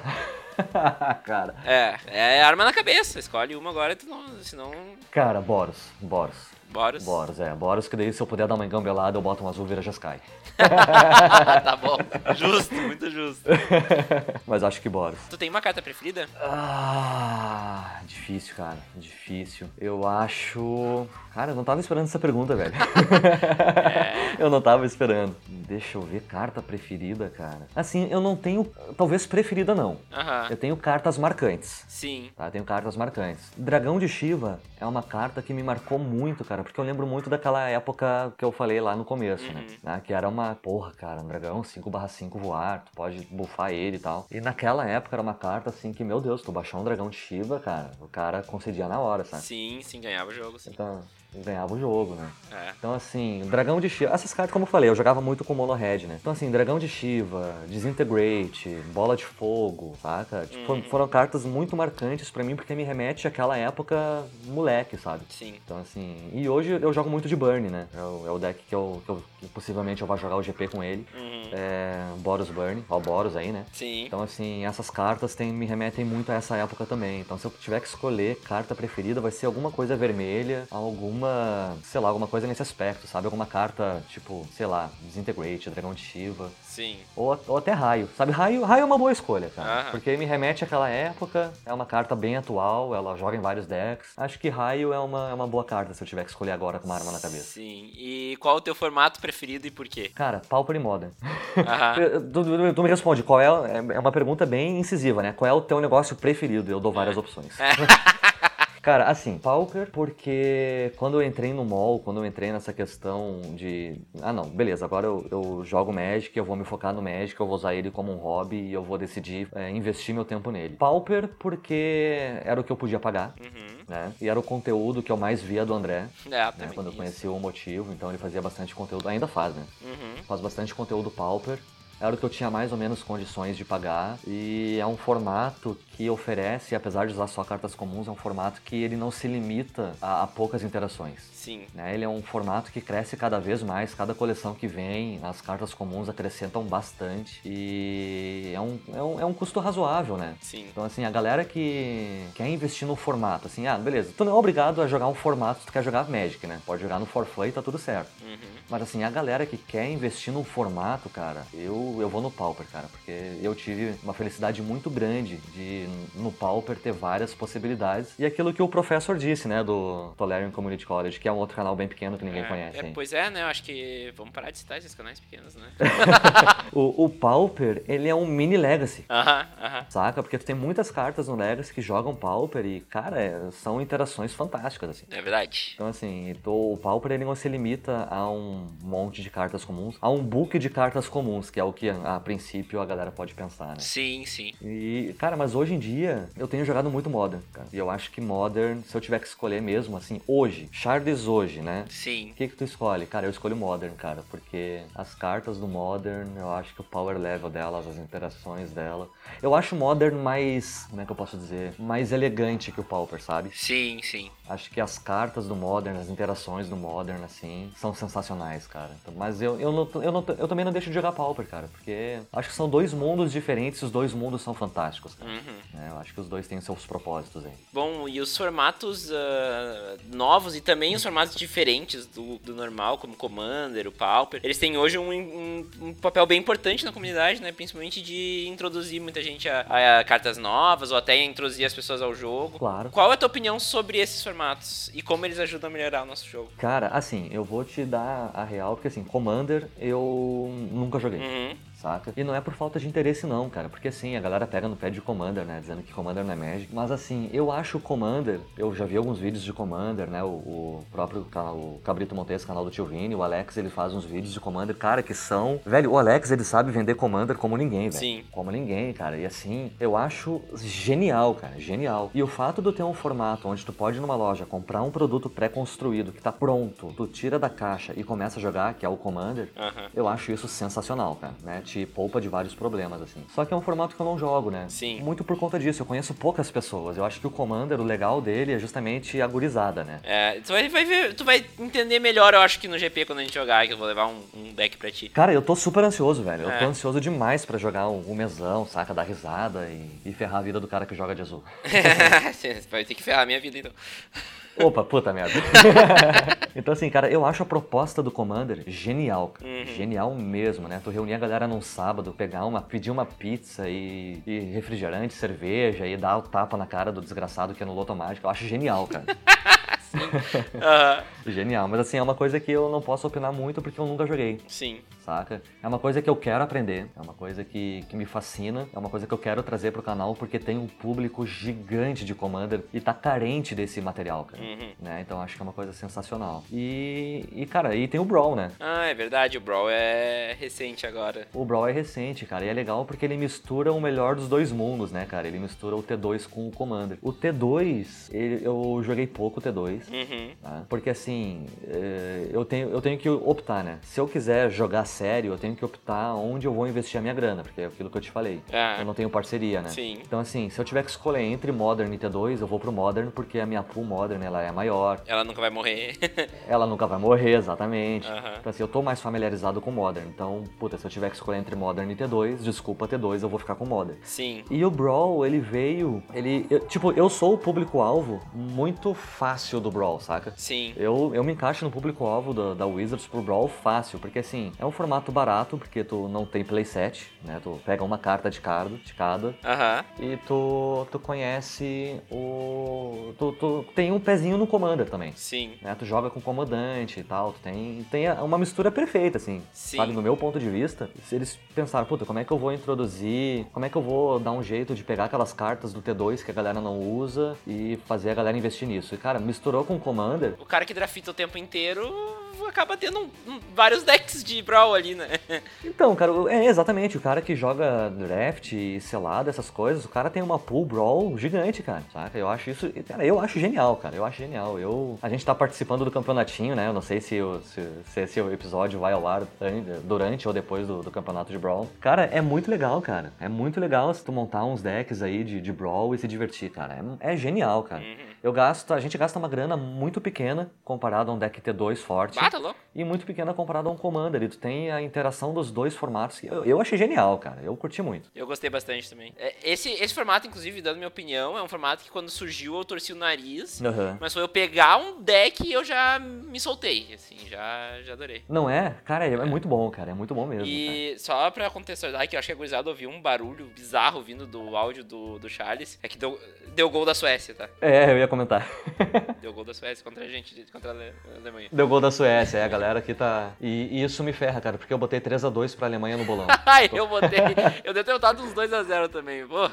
[laughs] cara. É, é arma na cabeça. Escolhe uma agora, tu não, senão. Cara, Boros. Boros. Boros. Boros, é. Boros, que daí se eu puder dar uma engambelada, eu boto um azul vira Jeskai. [laughs] tá bom. Justo, muito justo. [laughs] Mas acho que Boros. Tu tem uma carta preferida? Ah, difícil, cara. Difícil. Eu acho. Cara, eu não tava esperando essa pergunta, velho. [laughs] [laughs] eu não tava esperando. Deixa eu ver, carta preferida, cara. Assim, eu não tenho. Talvez preferida, não. Aham. Eu tenho cartas marcantes. Sim. Tá, eu tenho cartas marcantes. Dragão de Shiva é uma carta que me marcou muito, cara, porque eu lembro muito daquela época que eu falei lá no começo, né? Uhum. Né, Que era uma, porra, cara, um dragão 5/5 voar, tu pode bufar ele e tal. E naquela época era uma carta assim que, meu Deus, tu baixar um dragão de Shiva, cara, o cara concedia na hora, sabe? Sim, sim, ganhava o jogo, sim. Então, ganhava o jogo, né? É. Então, assim, Dragão de Shiva. Essas cartas, como eu falei, eu jogava muito com Mono Red, né? Então, assim, Dragão de Shiva, Disintegrate, Bola de Fogo, saca? Tipo, Uhum. foram cartas muito marcantes pra mim porque me remete àquela época moleque, sabe? Sim. Então, assim. E hoje eu jogo muito de Burn, né? É o, é o deck que eu, que eu- que possivelmente eu vou jogar o GP com ele. Uhum. É. Boros Burn, ó, o Boros aí, né? Sim. Então, assim, essas cartas tem, me remetem muito a essa época também. Então, se eu tiver que escolher carta preferida, vai ser alguma coisa vermelha, alguma alguma, sei lá, alguma coisa nesse aspecto, sabe? Alguma carta, tipo, sei lá, Disintegrate, Dragão de Shiva. Sim. Ou, ou até Raio, sabe? Raio, Raio é uma boa escolha, cara. Aham. Porque me remete àquela época, é uma carta bem atual, ela joga em vários decks. Acho que Raio é uma, é uma boa carta se eu tiver que escolher agora com uma arma na cabeça. Sim. E qual o teu formato preferido e por quê? Cara, Pauper e Modern. Aham. [laughs] Tu, tu- tu me responde, qual é, é uma pergunta bem incisiva, né? Qual é o teu negócio preferido? Eu dou várias opções. [laughs] Cara, assim, Pauper, porque quando eu entrei no mall, quando eu entrei nessa questão de. Ah, não, beleza, agora eu, eu jogo Magic, eu vou me focar no Magic, eu vou usar ele como um hobby e eu vou decidir é, investir meu tempo nele. Pauper, porque era o que eu podia pagar, Uhum. né? E era o conteúdo que eu mais via do André, É, né? Quando eu conheci o motivo, então ele fazia bastante conteúdo, ainda faz, né? Uhum. faz bastante conteúdo Pauper. Era o que eu tinha mais ou menos condições de pagar. E é um formato que oferece, apesar de usar só cartas comuns, é um formato que ele não se limita a, a poucas interações. Sim. né? Ele é um formato que cresce cada vez mais, cada coleção que vem, as cartas comuns acrescentam bastante e é um, é um, é um custo razoável, né? Sim. Então, assim, a galera que quer investir no formato, assim, ah, beleza, tu não é obrigado a jogar um formato se tu quer jogar Magic, né? Pode jogar no For Fun e tá tudo certo. Uhum. Mas assim, a galera que quer investir num formato, cara, eu, eu vou no Pauper, cara, porque eu tive uma felicidade muito grande de no Pauper ter várias possibilidades. E aquilo que o professor disse, né, do Tolerian Community College, que é um outro canal bem pequeno que ninguém É, conhece. é, pois é, né? Eu acho que vamos parar de citar esses canais pequenos, né? [laughs] O, o Pauper, ele é um mini Legacy. Aham, aham. Saca? Porque tu tem muitas cartas no Legacy que jogam Pauper e, cara, é- são interações fantásticas, assim. É verdade. Então, assim, tô- o Pauper ele não se limita a um monte de cartas comuns, a um book de cartas comuns, que é o que a, a princípio a galera pode pensar, né? Sim, sim. E, cara, mas hoje em dia eu tenho jogado muito Modern, cara. E eu acho que Modern, se eu tiver que escolher mesmo, assim, hoje, Shards hoje, né? Sim. O que que tu escolhe? Cara, eu escolho Modern, cara, porque as cartas do Modern, eu acho que o power level delas, as interações dela. Eu acho o Modern mais, como é que eu posso dizer? Mais elegante que o Pauper, sabe? Sim, sim. Acho que as cartas do Modern, as interações do Modern, assim, são sensacionais, cara. Mas eu, eu, não, eu, não, eu também não deixo de jogar Pauper, cara, porque acho que são dois mundos diferentes e os dois mundos são fantásticos, cara. Uhum. né? Eu acho que os dois têm seus propósitos aí. Bom, e os formatos ah, novos e também os formatos diferentes do, do normal, como Commander, o Pauper, eles têm hoje um, um- um papel bem importante na comunidade, né? Principalmente de introduzir muita gente a, a cartas novas ou até introduzir as pessoas ao jogo. Claro. Qual é a tua opinião sobre esses formatos e como eles ajudam a melhorar o nosso jogo? Cara, assim, eu vou te dar a real, porque assim, Commander eu nunca joguei. Uhum. Saca? E não é por falta de interesse não, cara, porque assim, a galera pega no pé de Commander, né, dizendo que Commander não é Magic, mas assim, eu acho o Commander, eu já vi alguns vídeos de Commander, né, o, o próprio o Cabrito Montes, canal do Tio Vini, o Alex, ele faz uns vídeos de Commander, cara, que são... Velho, o Alex, ele sabe vender Commander como ninguém, velho. Sim. Como ninguém, cara, e assim, eu acho genial, cara, genial. E o fato de ter um formato onde tu pode ir numa loja comprar um produto pré-construído que tá pronto, tu tira da caixa e começa a jogar, que é o Commander, Aham. eu acho isso sensacional, cara, né? Te poupa de vários problemas, assim. Só que é um formato que eu não jogo, né? Sim. Muito por conta disso, eu conheço poucas pessoas. Eu acho que o Commander, o legal dele é justamente a gurizada, né? É, tu vai, vai ver, tu vai entender melhor, eu acho que no GP quando a gente jogar, que eu vou levar um, um deck pra ti. Cara, eu tô super ansioso, velho. Eu É. tô ansioso demais pra jogar um, um mesão, saca? Dar risada e, e ferrar a vida do cara que joga de azul. [laughs] Você vai ter que ferrar a minha vida então. Opa, puta merda. [laughs] então, assim, cara, eu acho a proposta do Commander genial, cara. Uhum. Genial mesmo, né? Tu reunir a galera num sábado, pegar uma, pedir uma pizza e, e refrigerante, cerveja e dar o tapa na cara do desgraçado que é no Loto Mágico. Eu acho genial, cara. [laughs] [laughs] Aham, genial. Mas, assim, é uma coisa que eu não posso opinar muito porque eu nunca joguei. sim. Saca? É uma coisa que eu quero aprender, é uma coisa que, que me fascina, é uma coisa que eu quero trazer pro canal porque tem um público gigante de Commander e tá carente desse material, cara. Uhum. Né? Então acho que é uma coisa sensacional. E, e cara, e tem o Brawl, né? Ah, é verdade, o Brawl é recente agora. O Brawl é recente, cara, e é legal porque ele mistura o melhor dos dois mundos, né, cara? Ele mistura o T2 com o Commander. O T2, ele- eu joguei pouco o T2, Uhum. tá? Porque assim, é, eu, tenho, eu tenho que optar, né? Se eu quiser jogar sério, eu tenho que optar onde eu vou investir a minha grana, porque é aquilo que eu te falei. Ah. Eu não tenho parceria, né? Sim. Então assim, se eu tiver que escolher entre Modern e T2, eu vou pro Modern porque a minha pool Modern ela é maior, Ela nunca vai morrer. [laughs] ela nunca vai morrer, exatamente. Aham. Então assim, eu tô mais familiarizado com Modern. Então, puta, se eu tiver que escolher entre Modern e T2, desculpa T2, eu vou ficar com Modern. Sim. E o Brawl, ele veio, ele, eu- tipo, eu sou o público-alvo muito fácil do do Brawl, saca? Sim. Eu, eu me encaixo no público-alvo da, da Wizards pro Brawl fácil, porque assim, é um formato barato, porque tu não tem playset, né? Tu pega uma carta de cada, de cada Aham. e tu, tu conhece o. Tu, tu tem um pezinho no Commander também. Sim. Né? Tu joga com comandante e tal, tu tem, tem uma mistura perfeita, assim. Sim. Sabe, no meu ponto de vista, se eles pensaram, puta, como é que eu vou introduzir, como é que eu vou dar um jeito de pegar aquelas cartas do T2 que a galera não usa e fazer a galera investir nisso. E, cara, misturou com o Commander, O cara que drafta o tempo inteiro acaba tendo um- um- vários decks de Brawl ali, né? Então, cara, é exatamente, o cara que joga draft e selado, essas coisas, o cara tem uma pool brawl gigante, cara, saca? Eu acho isso, cara, eu acho genial, cara, eu acho genial. Eu, a gente tá participando do campeonatinho, né? Eu não sei se, o- se, se esse episódio vai ao ar an- durante ou depois do, do campeonato de brawl. Cara, é muito legal, cara. É muito legal se tu montar uns decks aí de, de brawl e se divertir, cara. É, é genial, cara. Uhum. Eu gasto, a gente gasta uma grana muito pequena comparado a um deck T2 forte Bata louco. e muito pequena comparado a um Commander. E tu tem a interação dos dois formatos. Eu, eu achei genial, cara. Eu curti muito. Eu gostei bastante também. É, Esse, esse formato, inclusive, dando minha opinião, é um formato que quando surgiu eu torci o nariz. Aham. Mas foi eu pegar um deck e eu já me soltei, assim, já, já adorei. Não é? Cara, é, é muito bom, cara. É muito bom mesmo. cara. E só pra contextualizar, que eu acho que a gurizada ouviu um barulho bizarro vindo do áudio do, do Charles, é que deu, deu gol da Suécia, tá? É, eu ia comentar. [laughs] Deu gol da Suécia contra a gente, contra a Alemanha. Deu gol da Suécia, é, a galera aqui tá. E, e isso me ferra, cara, porque eu botei 3 a 2 pra Alemanha no bolão. [laughs] Ai, eu botei. Eu devo ter botado uns 2x0 também. Pô,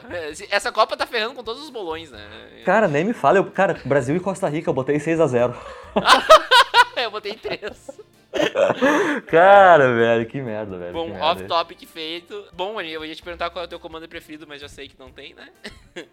essa Copa tá ferrando com todos os bolões, né? Cara, nem me fala. Eu, cara, Brasil e Costa Rica, eu botei 6 a 0 [laughs] eu botei 3. [laughs] Cara, velho, que merda, velho. Bom, off-topic feito. Bom, eu ia te perguntar qual é o teu comando preferido, mas já sei que não tem, né?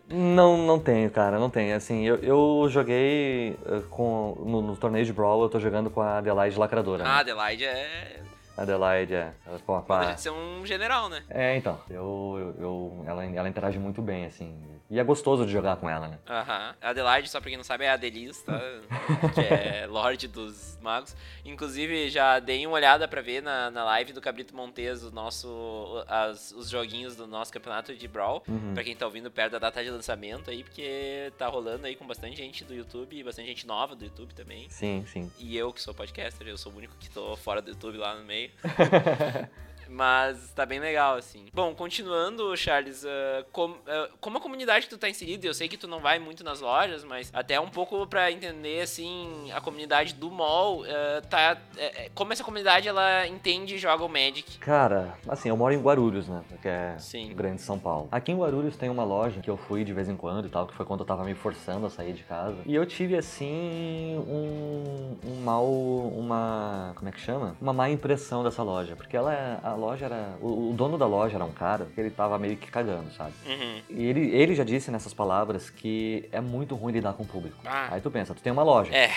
Não, não tenho, cara, não tenho. Assim, eu, eu joguei eh, com, no, no torneio de Brawl, eu tô jogando com a Adelaide Lacradora. Ah, né? Adelaide é. Adelaide, é. Com a, com a, ser um general, né? É, então, eu, eu, eu- ela, ela interage muito bem, assim. E é gostoso de jogar com ela, né? Aham. Adelaide, só pra quem não sabe, é a Adelis, tá? [laughs] que é Lorde dos Magos. Inclusive, já dei uma olhada pra ver na, na live do Cabrito Montes o nosso, as- os joguinhos do nosso campeonato de Brawl. Uhum. Pra quem tá ouvindo perto da data de lançamento aí, porque tá rolando aí com bastante gente do YouTube, bastante gente nova do YouTube também. Sim, sim. E eu, que sou podcaster, eu sou o único que tô fora do YouTube lá no meio. [laughs] Mas tá bem legal, assim. Bom, continuando, Charles, ah, com- ah, como a comunidade que tu tá inserido, eu sei que tu não vai muito nas lojas, mas até um pouco pra entender, assim, a comunidade do mall, ah, tá... é, é, como essa comunidade, ela entende e joga o Magic. Cara, assim, eu moro em Guarulhos, né? Que é Sim. grande São Paulo. Aqui em Guarulhos tem uma loja que eu fui de vez em quando e tal, que foi quando eu tava me forçando a sair de casa. E eu tive, assim, um, um mal. Uma. Como é que chama? Uma má impressão dessa loja. Porque ela é- A loja era. O, o dono da loja era um cara que ele tava meio que cagando, sabe? Uhum. E ele, ele já disse nessas palavras que é muito ruim lidar com o público. Ah. Aí tu pensa, tu tem uma loja É,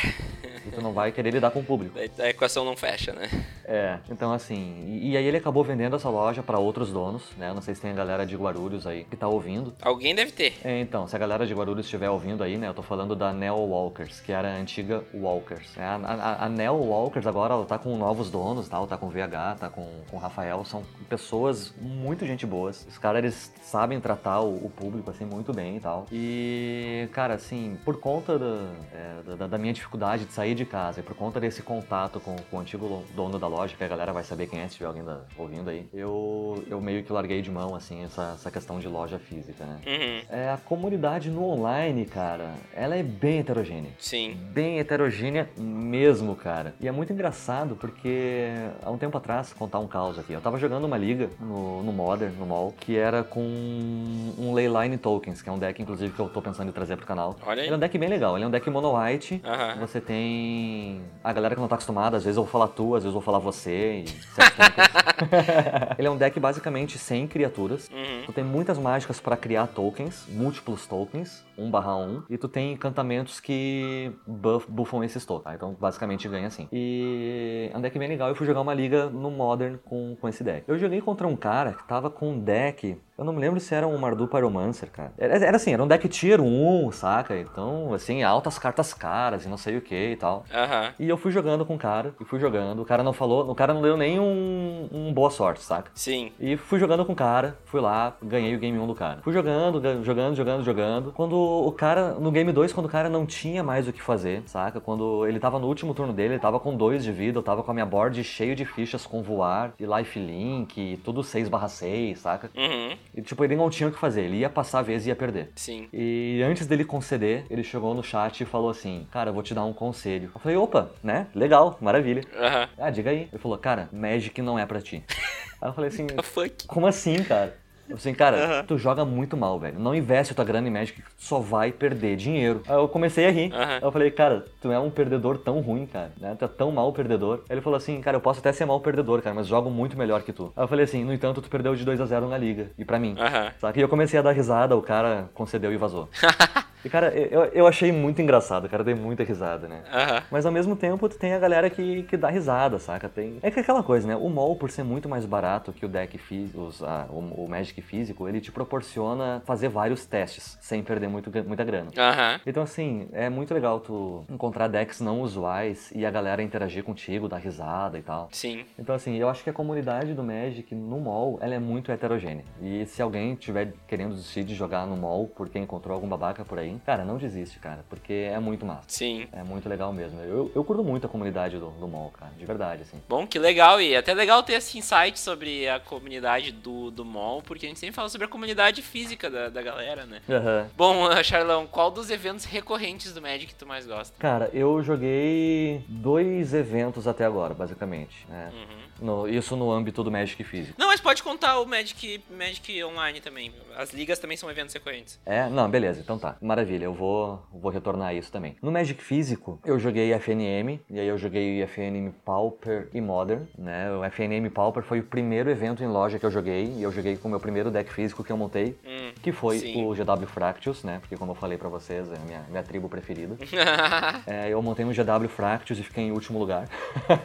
e tu não vai querer lidar com o público. a equação não fecha, né? É, então assim, e, e aí ele acabou vendendo essa loja pra outros donos, né? Eu não sei se tem a galera de Guarulhos aí que tá ouvindo. Alguém deve ter. É, então, se a galera de Guarulhos estiver ouvindo aí, né? Eu tô falando da Neo Walkers, que era a antiga Walkers. É, a, a, a Neo Walkers agora ela tá com novos donos, tal, tá com VH, tá com, com Rafael, são pessoas muito gente boas. Os caras, eles sabem tratar o, o público, assim, muito bem e tal. E, cara, assim, por conta da, é, da, da minha dificuldade de sair de casa e por conta desse contato com, com o antigo dono da loja, que a galera vai saber quem é, se tiver alguém da- ouvindo aí, eu, eu meio que larguei de mão, assim, essa, essa questão de loja física, né? Uhum. É, a comunidade no online, cara, ela é bem heterogênea. Sim. Bem heterogênea mesmo, cara. E é muito engraçado porque há um tempo atrás, contar um caos aqui, eu tava jogando uma liga no, no Modern, no mall, que era com um Leyline Tokens, que é um deck, inclusive, que eu tô pensando em trazer pro canal. Olha aí. Ele é um deck bem legal, ele é um deck mono white. Aham. Você tem a galera que não tá acostumada, às vezes eu vou falar tu, às vezes eu vou falar você. E [laughs] [laughs] ele é um deck basicamente sem criaturas. Uhum. Tu tem muitas mágicas pra criar tokens, múltiplos tokens, 1 barra 1, e tu tem encantamentos que buff, buffam esses tokens, tá? Então basicamente ganha assim. E é um deck bem legal, eu fui jogar uma liga no Modern com, com esse deck. Eu joguei contra um cara que tava com um deck Eu não me lembro se era um Mardu Pyromancer, cara. Era, era assim, era um deck tier 1, saca? Então, assim, altas cartas caras e não sei o que e tal. Aham. E eu fui jogando com o cara, e fui jogando. O cara não falou, o cara não deu nem um, um boa sorte, saca? Sim. E fui jogando com o cara, fui lá, ganhei o game 1 do cara. Fui jogando, ga- jogando, jogando, jogando. Quando o cara, no game 2, quando o cara não tinha mais o que fazer, saca? Quando ele tava no último turno dele, ele tava com 2 de vida, eu tava com a minha board cheio de fichas com voar e lifelink, e tudo 6 6, saca? Uhum. E tipo, ele não tinha o que fazer, ele ia passar a vez e ia perder. Sim. E antes dele conceder, ele chegou no chat e falou assim: Cara, eu vou te dar um conselho. Eu falei: opa, né? Legal, maravilha. Aham. Ah, diga aí. Ele falou: Cara, Magic não é pra ti. [laughs] Aí eu falei assim? Como assim, cara? Eu falei assim, cara, tu joga muito mal, velho. Não investe tua grana em Magic, tu só vai perder dinheiro. Aí eu comecei a rir. Aí eu falei, cara, tu é um perdedor tão ruim, cara, né? Tu é tão mal perdedor. Aí ele falou assim, cara, eu posso até ser mal perdedor, cara, mas jogo muito melhor que tu. Aí eu falei assim, no entanto, tu perdeu de 2 a 0 na liga. E pra mim. Aham. Saca? E eu comecei a dar risada, o cara concedeu e vazou. [laughs] e, cara, eu, eu achei muito engraçado, cara, dei muita risada, né? Aham. Mas ao mesmo tempo, tem a galera que, que dá risada, saca? Tem... É que é aquela coisa, né? O mall, por ser muito mais barato que o deck físico, o, o Magic físico, ele te proporciona fazer vários testes, sem perder muito, muita grana. Aham. Então, assim, é muito legal tu encontrar decks não usuais e a galera interagir contigo, dar risada e tal. Sim. Então, assim, eu acho que a comunidade do Magic no mall, ela é muito heterogênea. E se alguém tiver querendo desistir de jogar no mall porque encontrou algum babaca por aí, cara, não desiste, cara, porque é muito massa. Sim. É muito legal mesmo. Eu, eu curto muito a comunidade do, do mall, cara, de verdade, assim. Bom, que legal. E é até legal ter esse insight sobre a comunidade do, do mall, porque a gente sempre fala sobre a comunidade física da, da galera, né? Aham. Bom, [laughs] Charlão, qual dos eventos recorrentes do Magic tu mais gosta? Cara, eu joguei dois eventos até agora, basicamente. Né? Uhum. No- isso no âmbito do Magic físico. Não, mas pode contar o Magic, Magic Online também. As ligas também são eventos recorrentes. É? Não, beleza, então tá. Maravilha, eu vou, vou retornar a isso também. No Magic físico, eu joguei FNM, e aí eu joguei FNM Pauper e Modern, né? O FNM Pauper foi o primeiro evento em loja que eu joguei, e eu joguei com o meu primeiro deck físico que eu montei, Hum. que foi Sim. o GW Fractus, né? Porque como eu falei pra vocês, é a minha, minha tribo preferida. [laughs] É, eu montei um GW Fractus e fiquei em último lugar.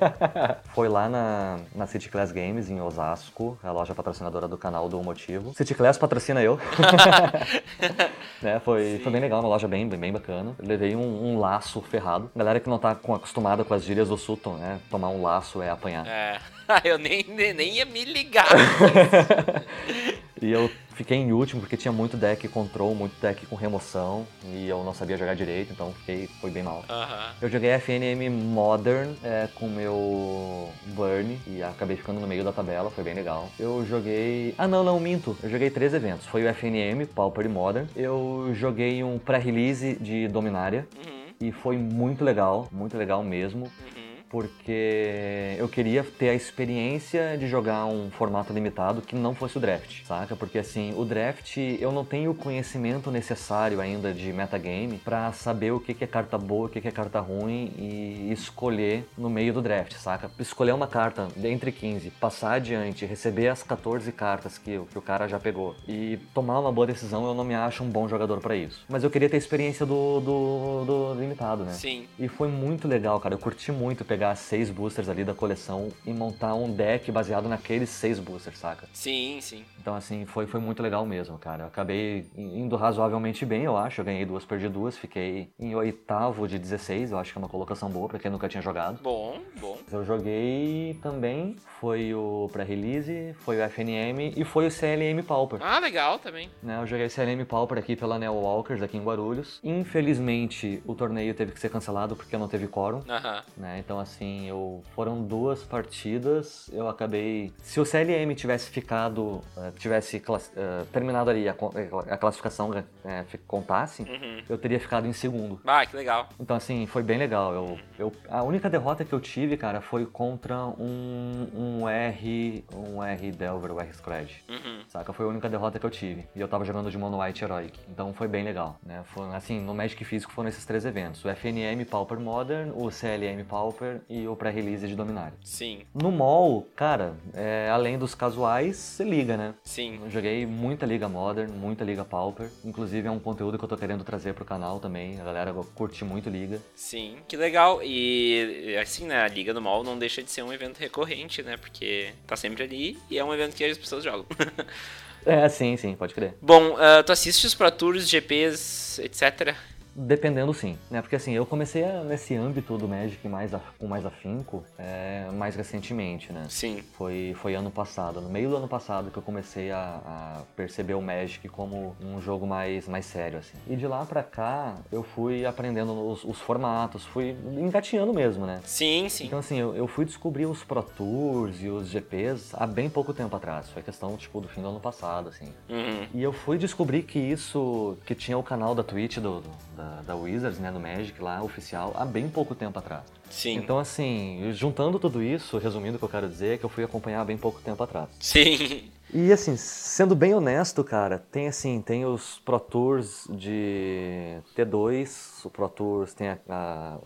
[laughs] Foi lá na, na City Class Games, em Osasco, a loja patrocinadora do canal do Motivo. City Class patrocina eu. [laughs] né, foi, foi bem legal, uma loja bem, bem, bem bacana. Eu levei um, um laço ferrado. Galera que não tá acostumada com as gírias do Sutton, né? Tomar um laço é apanhar. É. [laughs] Eu nem, nem, nem ia me ligar. [laughs] E eu fiquei em último porque tinha muito deck control, muito deck com remoção. E eu não sabia jogar direito, então fiquei, foi bem mal. Eu joguei FNM Modern é, com meu Burn e acabei ficando no meio da tabela, foi bem legal. Eu joguei. Ah, não, não, minto. Eu joguei três eventos. Foi o FNM, Pauper e Modern. Eu joguei um pré-release de Dominária Uhum. e foi muito legal, muito legal mesmo. Uhum. Porque eu queria ter a experiência de jogar um formato limitado que não fosse o draft, saca? Porque assim, o draft eu não tenho o conhecimento necessário ainda de metagame pra saber o que que é carta boa, o que que é carta ruim e escolher no meio do draft, saca? Escolher uma carta entre 15, passar adiante, receber as 14 cartas que, o- que o cara já pegou e tomar uma boa decisão, eu não me acho um bom jogador pra isso. Mas eu queria ter a experiência do, do, do limitado, né? Sim. E foi muito legal, cara. Eu curti muito pegar seis boosters ali da coleção e montar um deck baseado naqueles seis boosters, saca? Sim, sim. Então, assim, foi, foi muito legal mesmo, cara. Eu acabei indo razoavelmente bem, eu acho. Eu ganhei duas, perdi duas. Fiquei em oitavo de 16, eu acho que é uma colocação boa pra quem nunca tinha jogado. Bom, bom. Eu joguei também, foi o pré-release, foi o FNM e foi o CLM Pauper. Ah, legal também. Né, eu joguei CLM Pauper aqui pela Neo Walkers, aqui em Guarulhos. Infelizmente, o torneio teve que ser cancelado porque não teve quórum. Aham. né? Então, assim, eu foram duas partidas, eu acabei. Se o CLM tivesse ficado, eh, tivesse class- eh, terminado ali a, a classificação eh, fi- contasse, Uhum. eu teria ficado em segundo. Ah, que legal. Então, assim, foi bem legal. Eu, eu, a única derrota que eu tive, cara, foi contra um, um R. Um R Delver, o R Scred. Uhum. Saca? Foi a única derrota que eu tive. E eu tava jogando de Mono White Heroic. Então foi bem legal, né? Foi, assim, no Magic Físico foram esses três eventos. O FNM Pauper Modern, o CLM Pauper e o pré-release de Dominário. Sim, No mall, cara, é, além dos casuais, você liga, né? sim. Eu joguei muita Liga Modern, muita Liga Pauper. Inclusive é um conteúdo que eu tô querendo trazer pro canal também. A galera curte muito Liga. Sim, que legal. E assim, né, a Liga do Mall não deixa de ser um evento recorrente, né? Porque tá sempre ali e é um evento que as pessoas jogam. [laughs] É, sim, sim, pode crer. Bom, uh, tu assiste os Pro Tours, GPs, etc? Dependendo sim, né? Porque assim, eu comecei a, nesse âmbito do Magic mais a, com mais afinco é, mais recentemente, né? Sim. Foi, foi ano passado, no meio do ano passado que eu comecei a, a, perceber o Magic como um jogo mais, mais sério, assim. E de lá pra cá, eu fui aprendendo os, os formatos, fui engatinhando mesmo, né? Sim, sim. Então assim, eu, eu, fui descobrir os Pro Tours e os GPs há bem pouco tempo atrás. Foi questão, tipo, do fim do ano passado, assim. Uhum. E eu fui descobrir que isso, que tinha o canal da Twitch do, do da, da Wizards, né, do Magic lá, oficial, há bem pouco tempo atrás. Sim. Então, assim, juntando tudo isso, resumindo o que eu quero dizer, é que eu fui acompanhar há bem pouco tempo atrás. Sim. E assim, sendo bem honesto, cara, tem assim, tem os Pro Tours de T2, o Pro Tours tem a, a,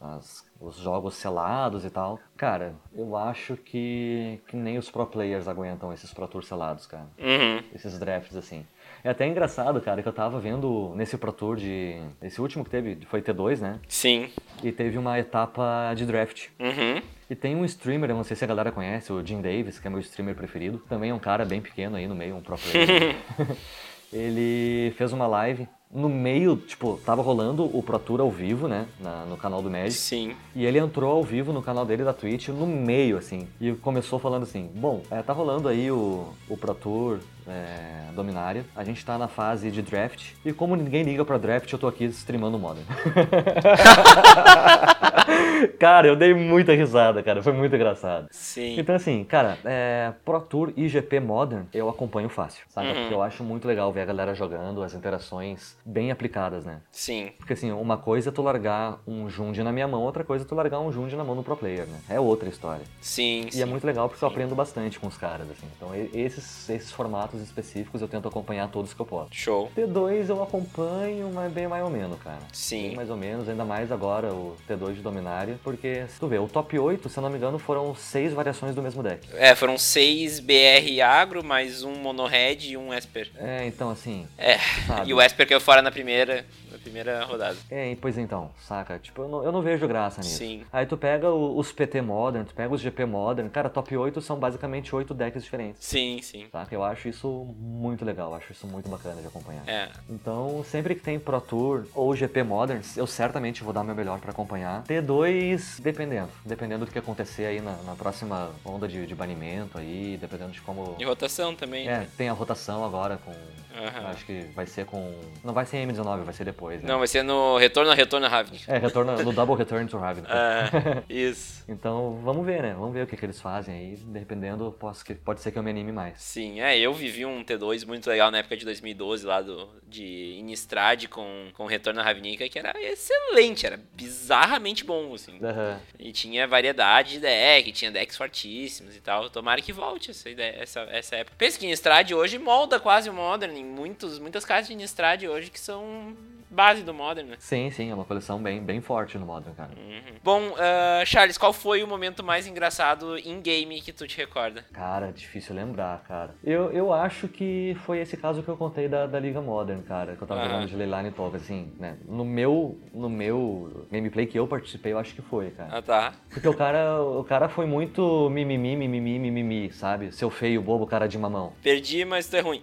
a, as, os jogos selados e tal. Cara, eu acho que, que nem os Pro Players aguentam esses Pro Tours selados, cara. Uhum. Esses drafts, assim. É até engraçado, cara, que eu tava vendo nesse Pro Tour de. Esse último que teve foi T2, né? Sim. E teve uma etapa de draft. Uhum. E tem um streamer, eu não sei se a galera conhece, o Jim Davis, que é meu streamer preferido. Também é um cara bem pequeno aí no meio, um pro player. [laughs] ele fez uma live no meio, tipo, tava rolando o Pro Tour ao vivo, né, na, no canal do Magic. Sim. E ele entrou ao vivo no canal dele da Twitch, no meio, assim, e começou falando assim, bom, é, tá rolando aí o, o Pro Tour é, Dominária, a gente tá na fase de draft, e como ninguém liga pra draft, eu tô aqui streamando o Modern. [laughs] [laughs] cara, eu dei muita risada, cara, foi muito engraçado. Sim. Então assim, cara, é, Pro Tour e GP Modern eu acompanho fácil, sabe? Uhum. Porque eu acho muito legal ver a galera jogando, as interações bem aplicadas, né? Sim. Porque assim, uma coisa é tu largar um Jund na minha mão, outra coisa é tu largar um Jund na mão do pro player, né? É outra história. Sim, E sim. é muito legal porque eu aprendo bastante com os caras, assim. Então esses, esses formatos específicos eu tento acompanhar todos que eu posso. Show. T2 eu acompanho, mas bem mais ou menos, cara. Sim. Bem mais ou menos, ainda mais agora o T2 de Dominária, porque se tu vê, o top 8, se eu não me engano, foram seis variações do mesmo deck. É, foram seis BR agro, mais um mono-red e um Esper. É, então assim, É, sabe? e o Esper caiu fora na primeira, primeira rodada. É, pois então, saca? Tipo, eu não, eu não vejo graça nisso. Sim. Aí tu pega o- os PT Modern, tu pega os GP Modern, cara, top 8 são basicamente 8 decks diferentes. Sim, sim. Saca? Eu acho isso muito legal, acho isso muito bacana de acompanhar. É, Então, sempre que tem Pro Tour ou GP Modern, eu certamente vou dar meu melhor pra acompanhar. T2, dependendo. Dependendo do que acontecer aí na, na próxima onda de, de banimento aí, dependendo de como. e rotação também. É, né? tem a rotação agora com. Aham. Acho que vai ser com. Não vai ser em M19, vai ser depois, né? Não, vai ser no retorno a retorno a Ravnica. É, retorno, no Double Return to Ravnica. [laughs] Ah, isso. Então, vamos ver, né? Vamos ver o que, que eles fazem aí. Dependendo, posso, pode ser que eu me anime mais. Sim, é, eu vivi um T2 muito legal na época de 2012 lá do, de Innistrad com, com Retorno a Ravnica, que era excelente, era bizarramente bom, assim. Aham. E tinha variedade de deck, tinha decks fortíssimos e tal. Tomara que volte essa, ideia, essa, essa época. Pensa que Innistrad hoje molda quase o Modern. Em muitos, muitas cartas de Innistrad hoje que são base do Modern, né? Sim, sim, é uma coleção bem, bem forte no Modern, cara. Uhum. Bom, ah, Charles, qual foi o momento mais engraçado em game que tu te recorda? Cara, difícil lembrar, cara. Eu, eu acho que foi esse caso que eu contei da, da Liga Modern, cara, que eu tava Aham. jogando de Leyline Talk, assim, né? No meu, no meu gameplay que eu participei, eu acho que foi, cara. Ah, tá. Porque o cara, o cara foi muito mimimi, mimimi, mimimi, sabe? Seu feio, bobo, cara de mamão. Perdi, mas tu é ruim.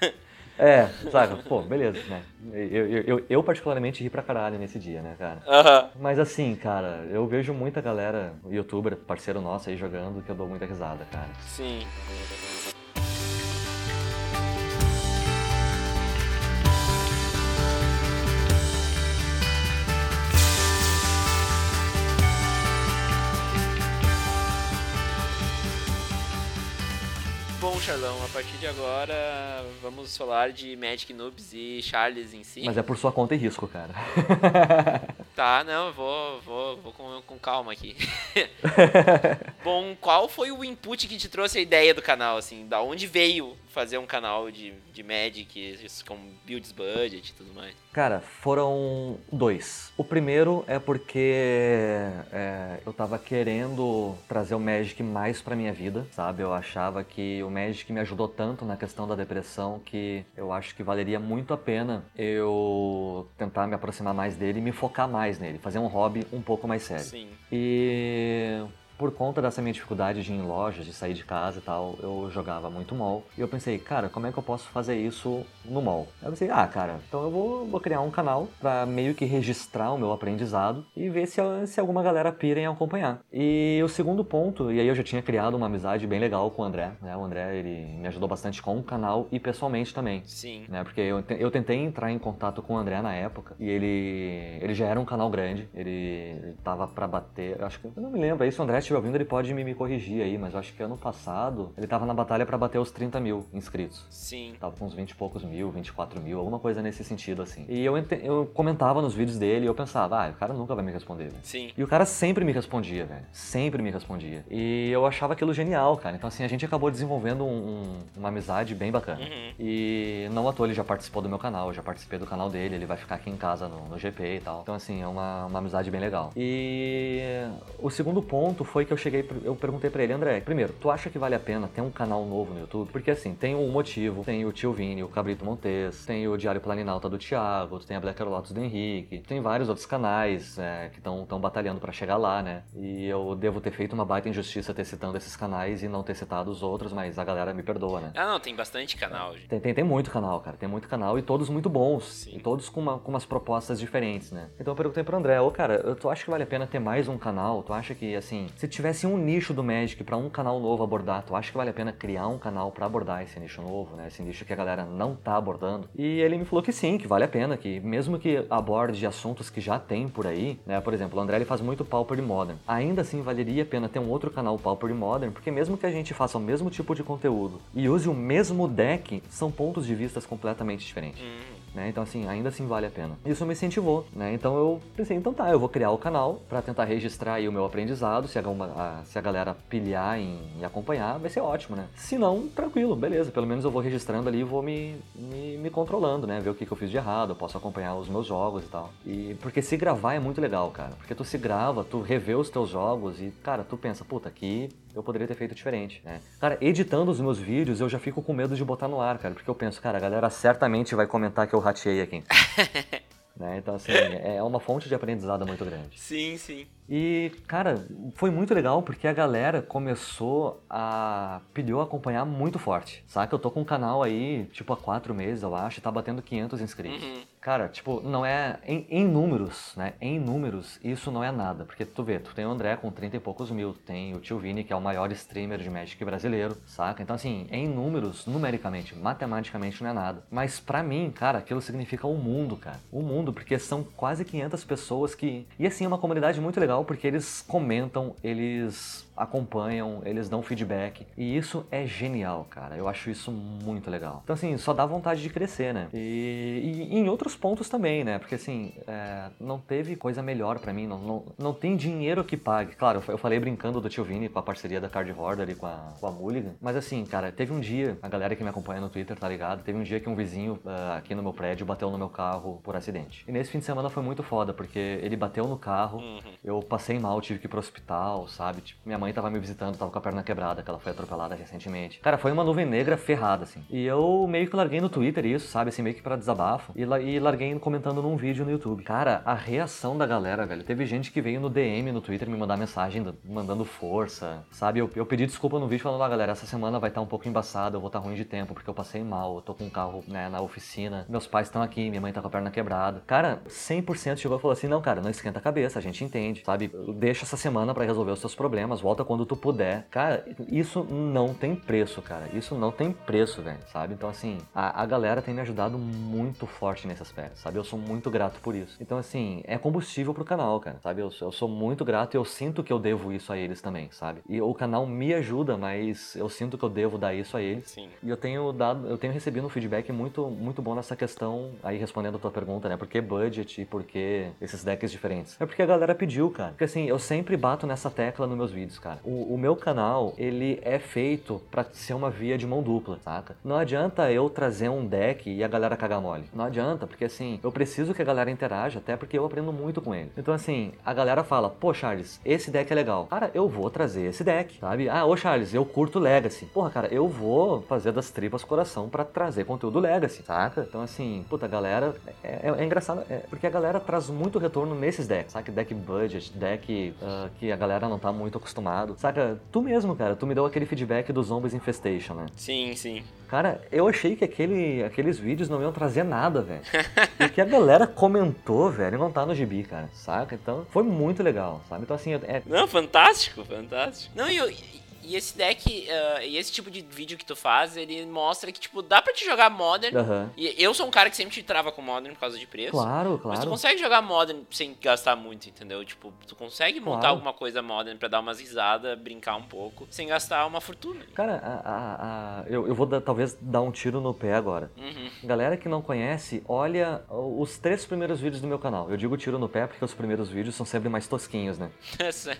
[laughs] É, sabe? Pô, beleza, né? Eu, eu, eu, eu particularmente ri pra caralho nesse dia, né, cara? Aham. Mas assim, cara, eu vejo muita galera, youtuber, parceiro nosso aí jogando, que eu dou muita risada, cara. Sim. Bom, Charlão, a partir de agora vamos falar de Magic Noobs e Charles em si. Mas é por sua conta e risco, cara. [laughs] Tá, não, vou, vou, vou com, com calma aqui. [laughs] Bom, qual foi o input que te trouxe a ideia do canal, assim? Da onde veio fazer um canal de, de Magic com builds budget e tudo mais? Cara, foram dois. O primeiro é porque é, eu tava querendo trazer o Magic mais pra minha vida, sabe? Eu achava que o Magic me ajudou tanto na questão da depressão que eu acho que valeria muito a pena eu tentar me aproximar mais dele e me focar mais nele, fazer um hobby um pouco mais sério. Sim. E por conta dessa minha dificuldade de ir em lojas, de sair de casa e tal, eu jogava muito mall. E eu pensei, cara, como é que eu posso fazer isso no mall? Eu pensei, ah, cara, então eu vou, vou criar um canal para meio que registrar o meu aprendizado e ver se, se alguma galera pira em acompanhar. E o segundo ponto, e aí eu já tinha criado uma amizade bem legal com o André, né? O André, ele me ajudou bastante com o canal e pessoalmente também. Sim. Né? Porque eu, eu tentei entrar em contato com o André na época e ele, ele já era um canal grande, ele, ele tava para bater, acho que, eu não me lembro, aí se o André estiver ouvindo ele pode me, me corrigir aí, mas eu acho que ano passado ele tava na batalha para bater os 30 mil inscritos. Sim. Tava com uns 20 e poucos mil, 24 mil, alguma coisa nesse sentido assim. E eu, eu comentava nos vídeos dele e eu pensava, ah, o cara nunca vai me responder, velho. Sim. E o cara sempre me respondia, velho. Sempre me respondia. E eu achava aquilo genial, cara. Então, assim, a gente acabou desenvolvendo um, um, uma amizade bem bacana. Uhum. E não à toa ele já participou do meu canal, eu já participei do canal dele, ele vai ficar aqui em casa no, no GP e tal. Então, assim, é uma, uma amizade bem legal. E o segundo ponto foi que eu cheguei, eu perguntei para ele, André, primeiro, tu acha que vale a pena ter um canal novo no YouTube? Porque, assim, tem o Motivo, tem o Tio Vini, o Cabrito Montes, tem o Diário Planinalta do Thiago, tem a Black Lotus do Henrique, tem vários outros canais é, que estão batalhando para chegar lá, né? E eu devo ter feito uma baita injustiça ter citando esses canais e não ter citado os outros, mas a galera me perdoa, né? Ah, não, tem bastante canal, gente. Tem, tem, tem muito canal, cara. Tem muito canal e todos muito bons. Sim. E todos com, uma, com umas propostas diferentes, né? Então eu perguntei pro André, ô cara, tu acha que vale a pena ter mais um canal? Tu acha que, assim, se tivesse um nicho do Magic para um canal novo abordar, tu acha que vale a pena criar um canal para abordar esse nicho novo, né? Esse nicho que a galera não tá abordando? E ele me falou que sim, que vale a pena, que mesmo que aborde assuntos que já tem por aí, né? Por exemplo, o André ele faz muito Pauper Modern. Ainda assim, valeria a pena ter um outro canal Pauper Modern, porque mesmo que a gente faça o mesmo tipo de conteúdo e use o mesmo deck, são pontos de vistas completamente diferentes. Uhum. Né? Então, assim, ainda assim vale a pena. Isso me incentivou, né? Então eu pensei, então tá, eu vou criar o canal para tentar registrar o meu aprendizado. Se a, a, se a galera pilhar em acompanhar, vai ser ótimo, né? Se não, tranquilo, beleza. Pelo menos eu vou registrando ali e vou me, me, me, controlando, né? Ver o que, que eu fiz de errado, eu posso acompanhar os meus jogos e tal. E porque se gravar é muito legal, cara. Porque tu se grava, tu revê os teus jogos e, cara, tu pensa, puta, aqui eu poderia ter feito diferente, né? Cara, editando os meus vídeos, eu já fico com medo de botar no ar, cara, porque eu penso, cara, a galera certamente vai comentar que eu rateei aqui. [laughs] né? Então, assim, é uma fonte de aprendizado muito grande. Sim, sim. E, cara, foi muito legal porque a galera começou a. pediu acompanhar muito forte. Saca? Eu tô com um canal aí, tipo, há quatro meses, eu acho, e tá batendo 500 inscritos. Uhum. Cara, tipo, não é. Em, em, números, né? Em números, isso não é nada. Porque tu vê, tu tem o André com 30 e poucos mil, tem o Tio Vini, que é o maior streamer de Magic brasileiro, saca? Então, assim, em números, numericamente, matematicamente não é nada. Mas pra mim, cara, aquilo significa o um mundo, cara. O um mundo, porque são quase 500 pessoas que. E assim, é uma comunidade muito legal porque eles comentam, eles acompanham, eles dão feedback. E isso é genial, cara. Eu acho isso muito legal. Então, assim, só dá vontade de crescer, né? E, e em outros pontos também, né? Porque, assim, é, não teve coisa melhor para mim. Não, não, não tem dinheiro que pague. Claro, eu falei brincando do Tio Vini com a parceria da Card Hoarder e com a, com a Mulligan. Mas, assim, cara, teve um dia, a galera que me acompanha no Twitter tá ligado? Teve um dia que um vizinho uh, aqui no meu prédio bateu no meu carro por acidente. E nesse fim de semana foi muito foda, porque ele bateu no carro, uhum. eu passei mal, tive que ir pro hospital, sabe? Tipo, minha mãe tava me visitando, tava com a perna quebrada, que ela foi atropelada recentemente. Cara, foi uma nuvem negra ferrada, assim. E eu meio que larguei no Twitter isso, sabe? Assim, meio que pra desabafo. E, e larguei comentando num vídeo no YouTube. Cara, a reação da galera, velho. Teve gente que veio no DM no Twitter me mandar mensagem mandando força, sabe? Eu, eu pedi desculpa no vídeo falando, ah, galera, essa semana vai estar tá um pouco embaçada, eu vou estar tá ruim de tempo, porque eu passei mal, eu tô com um carro, né, na oficina, meus pais estão aqui, minha mãe tá com a perna quebrada. Cara, 100% chegou e falou assim, não, cara, não esquenta a cabeça, a gente entende, sabe? Deixa essa semana para resolver os seus problemas, volta quando tu puder. Cara, isso não tem preço, cara. Isso não tem preço, velho, sabe? Então, assim, a, a galera tem me ajudado muito forte nesse aspecto, sabe? Eu sou muito grato por isso. Então, assim, é combustível pro canal, cara, sabe? Eu, eu sou muito grato e eu sinto que eu devo isso a eles também, sabe? E o canal me ajuda, mas eu sinto que eu devo dar isso a eles. Sim. E eu tenho dado, eu tenho recebido um feedback muito, muito bom nessa questão, aí respondendo a tua pergunta, né? Por que budget e por que esses decks diferentes? É porque a galera pediu, cara. Porque assim, eu sempre bato nessa tecla nos meus vídeos, cara. O, o meu canal, ele é feito para ser uma via de mão dupla, saca? Não adianta eu trazer um deck e a galera cagar mole. Não adianta, porque assim, eu preciso que a galera interaja, até porque eu aprendo muito com ele. Então assim, a galera fala, pô Charles, esse deck é legal. Cara, eu vou trazer esse deck, sabe? Ah, ô Charles, eu curto Legacy. Porra, cara, eu vou fazer das tripas coração para trazer conteúdo Legacy, saca? Então assim, puta, a galera, é, é, é engraçado, é, porque a galera traz muito retorno nesses decks, sabe? Deck budget, deck uh, que a galera não tá muito acostumada acostumado. Saca, tu mesmo, cara, tu me deu aquele feedback do Zombies Infestation, né? Sim, sim. Cara, eu achei que aquele, aqueles vídeos não iam trazer nada, velho. [laughs] e que a galera comentou, velho, não tá no gibi, cara, saca? Então, foi muito legal, sabe? Então, assim, é... Não, fantástico, fantástico. Não, e eu... E esse deck, uh, e esse tipo de vídeo que tu faz, ele mostra que, tipo, dá pra te jogar Modern. Aham. E eu sou um cara que sempre te trava com Modern por causa de preço. Claro, Mas tu claro. consegue jogar Modern sem gastar muito, entendeu? Tipo, tu consegue montar Claro. alguma coisa Modern pra dar umas risadas, brincar um pouco, sem gastar uma fortuna. Cara, a, a- a- eu, eu vou dar- talvez dar um tiro no pé agora. Uhum. Galera que não conhece, olha os três primeiros vídeos do meu canal. Eu digo tiro no pé porque os primeiros vídeos são sempre mais tosquinhos, né? [laughs]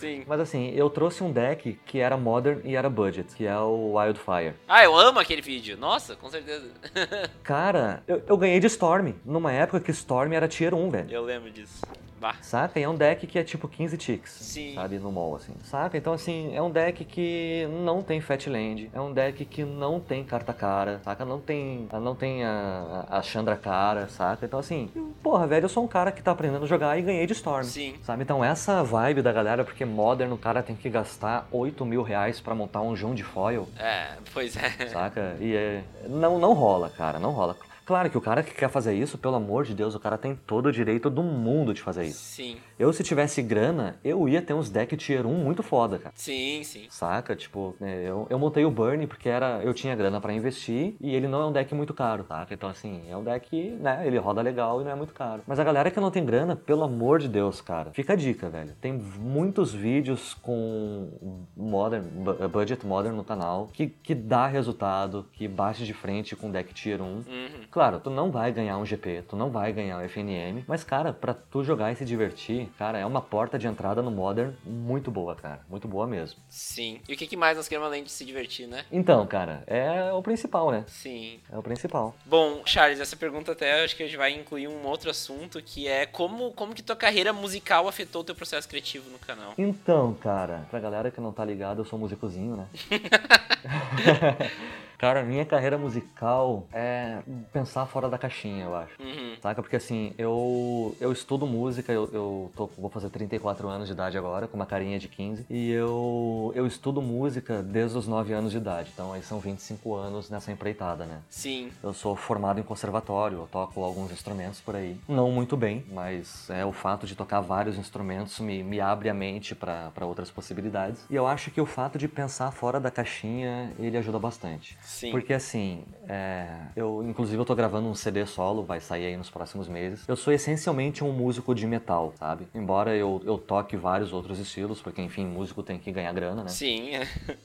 Sim. Mas assim, eu trouxe um deck que era modern e era budget, que é o Wildfire. Ah, eu amo aquele vídeo. Nossa, com certeza. [laughs] Cara, eu, eu ganhei de Storm, numa época que Storm era tier 1, velho. eu lembro disso. Bah. Saca? E é um deck que é tipo 15 ticks. Sim. Sabe? No mall, assim. Saca? Então, assim, é um deck que não tem Fat Land. É um deck que não tem carta cara. Saca? Não tem, não tem a, a Chandra cara. Saca? Então, assim, porra, velho, eu sou um cara que tá aprendendo a jogar e ganhei de Storm. Sim. Sabe? Então, essa vibe da galera, porque Modern o cara tem que gastar 8 mil reais pra montar um Jun de foil. É, pois é. Saca? E é, não, não rola, cara, não rola. Claro que o cara que quer fazer isso, pelo amor de Deus, o cara tem todo o direito do mundo de fazer isso. Sim. Eu, se tivesse grana, eu ia ter uns deck tier 1 muito foda, cara. Sim, sim. Saca? Tipo, né, eu, eu montei o Burn porque era, eu tinha grana pra investir e ele não é um deck muito caro, saca? Então, assim, é um deck, né? Ele roda legal e não é muito caro. Mas a galera que não tem grana, pelo amor de Deus, cara, fica a dica, velho. Tem muitos vídeos com modern, bu- budget modern no canal que, que dá resultado, que bate de frente com deck tier 1. Uhum. Claro, tu não vai ganhar um GP, tu não vai ganhar um FNM, mas cara, pra tu jogar e se divertir, cara, é uma porta de entrada no Modern muito boa, cara, muito boa mesmo. Sim. E o que, que mais nós queremos além de se divertir, né? Então, cara, é o principal, né? Sim. É o principal. Bom, Charles, essa pergunta até acho que a gente vai incluir um outro assunto que é como, como que tua carreira musical afetou o teu processo criativo no canal. Então, cara, pra galera que não tá ligada, eu sou músicozinho, né? [laughs] cara, minha carreira musical é pensar fora da caixinha, eu acho. Uhum. Saca? Porque assim, eu, eu estudo música, eu, eu tô, vou fazer 34 anos de idade agora, com uma carinha de 15. E eu, eu estudo música desde os 9 anos de idade. Então aí são 25 anos nessa empreitada, né? Sim. Eu sou formado em conservatório, eu toco alguns instrumentos por aí. Não muito bem, mas é o fato de tocar vários instrumentos me, me abre a mente para outras possibilidades. E eu acho que o fato de pensar fora da caixinha, ele ajuda bastante. Sim. Porque assim, é, eu inclusive eu tô gravando um CD solo, vai sair aí nos próximos meses. Eu sou essencialmente um músico de metal, sabe? Embora eu, eu toque vários outros estilos, porque enfim, músico tem que ganhar grana, né? Sim. [laughs]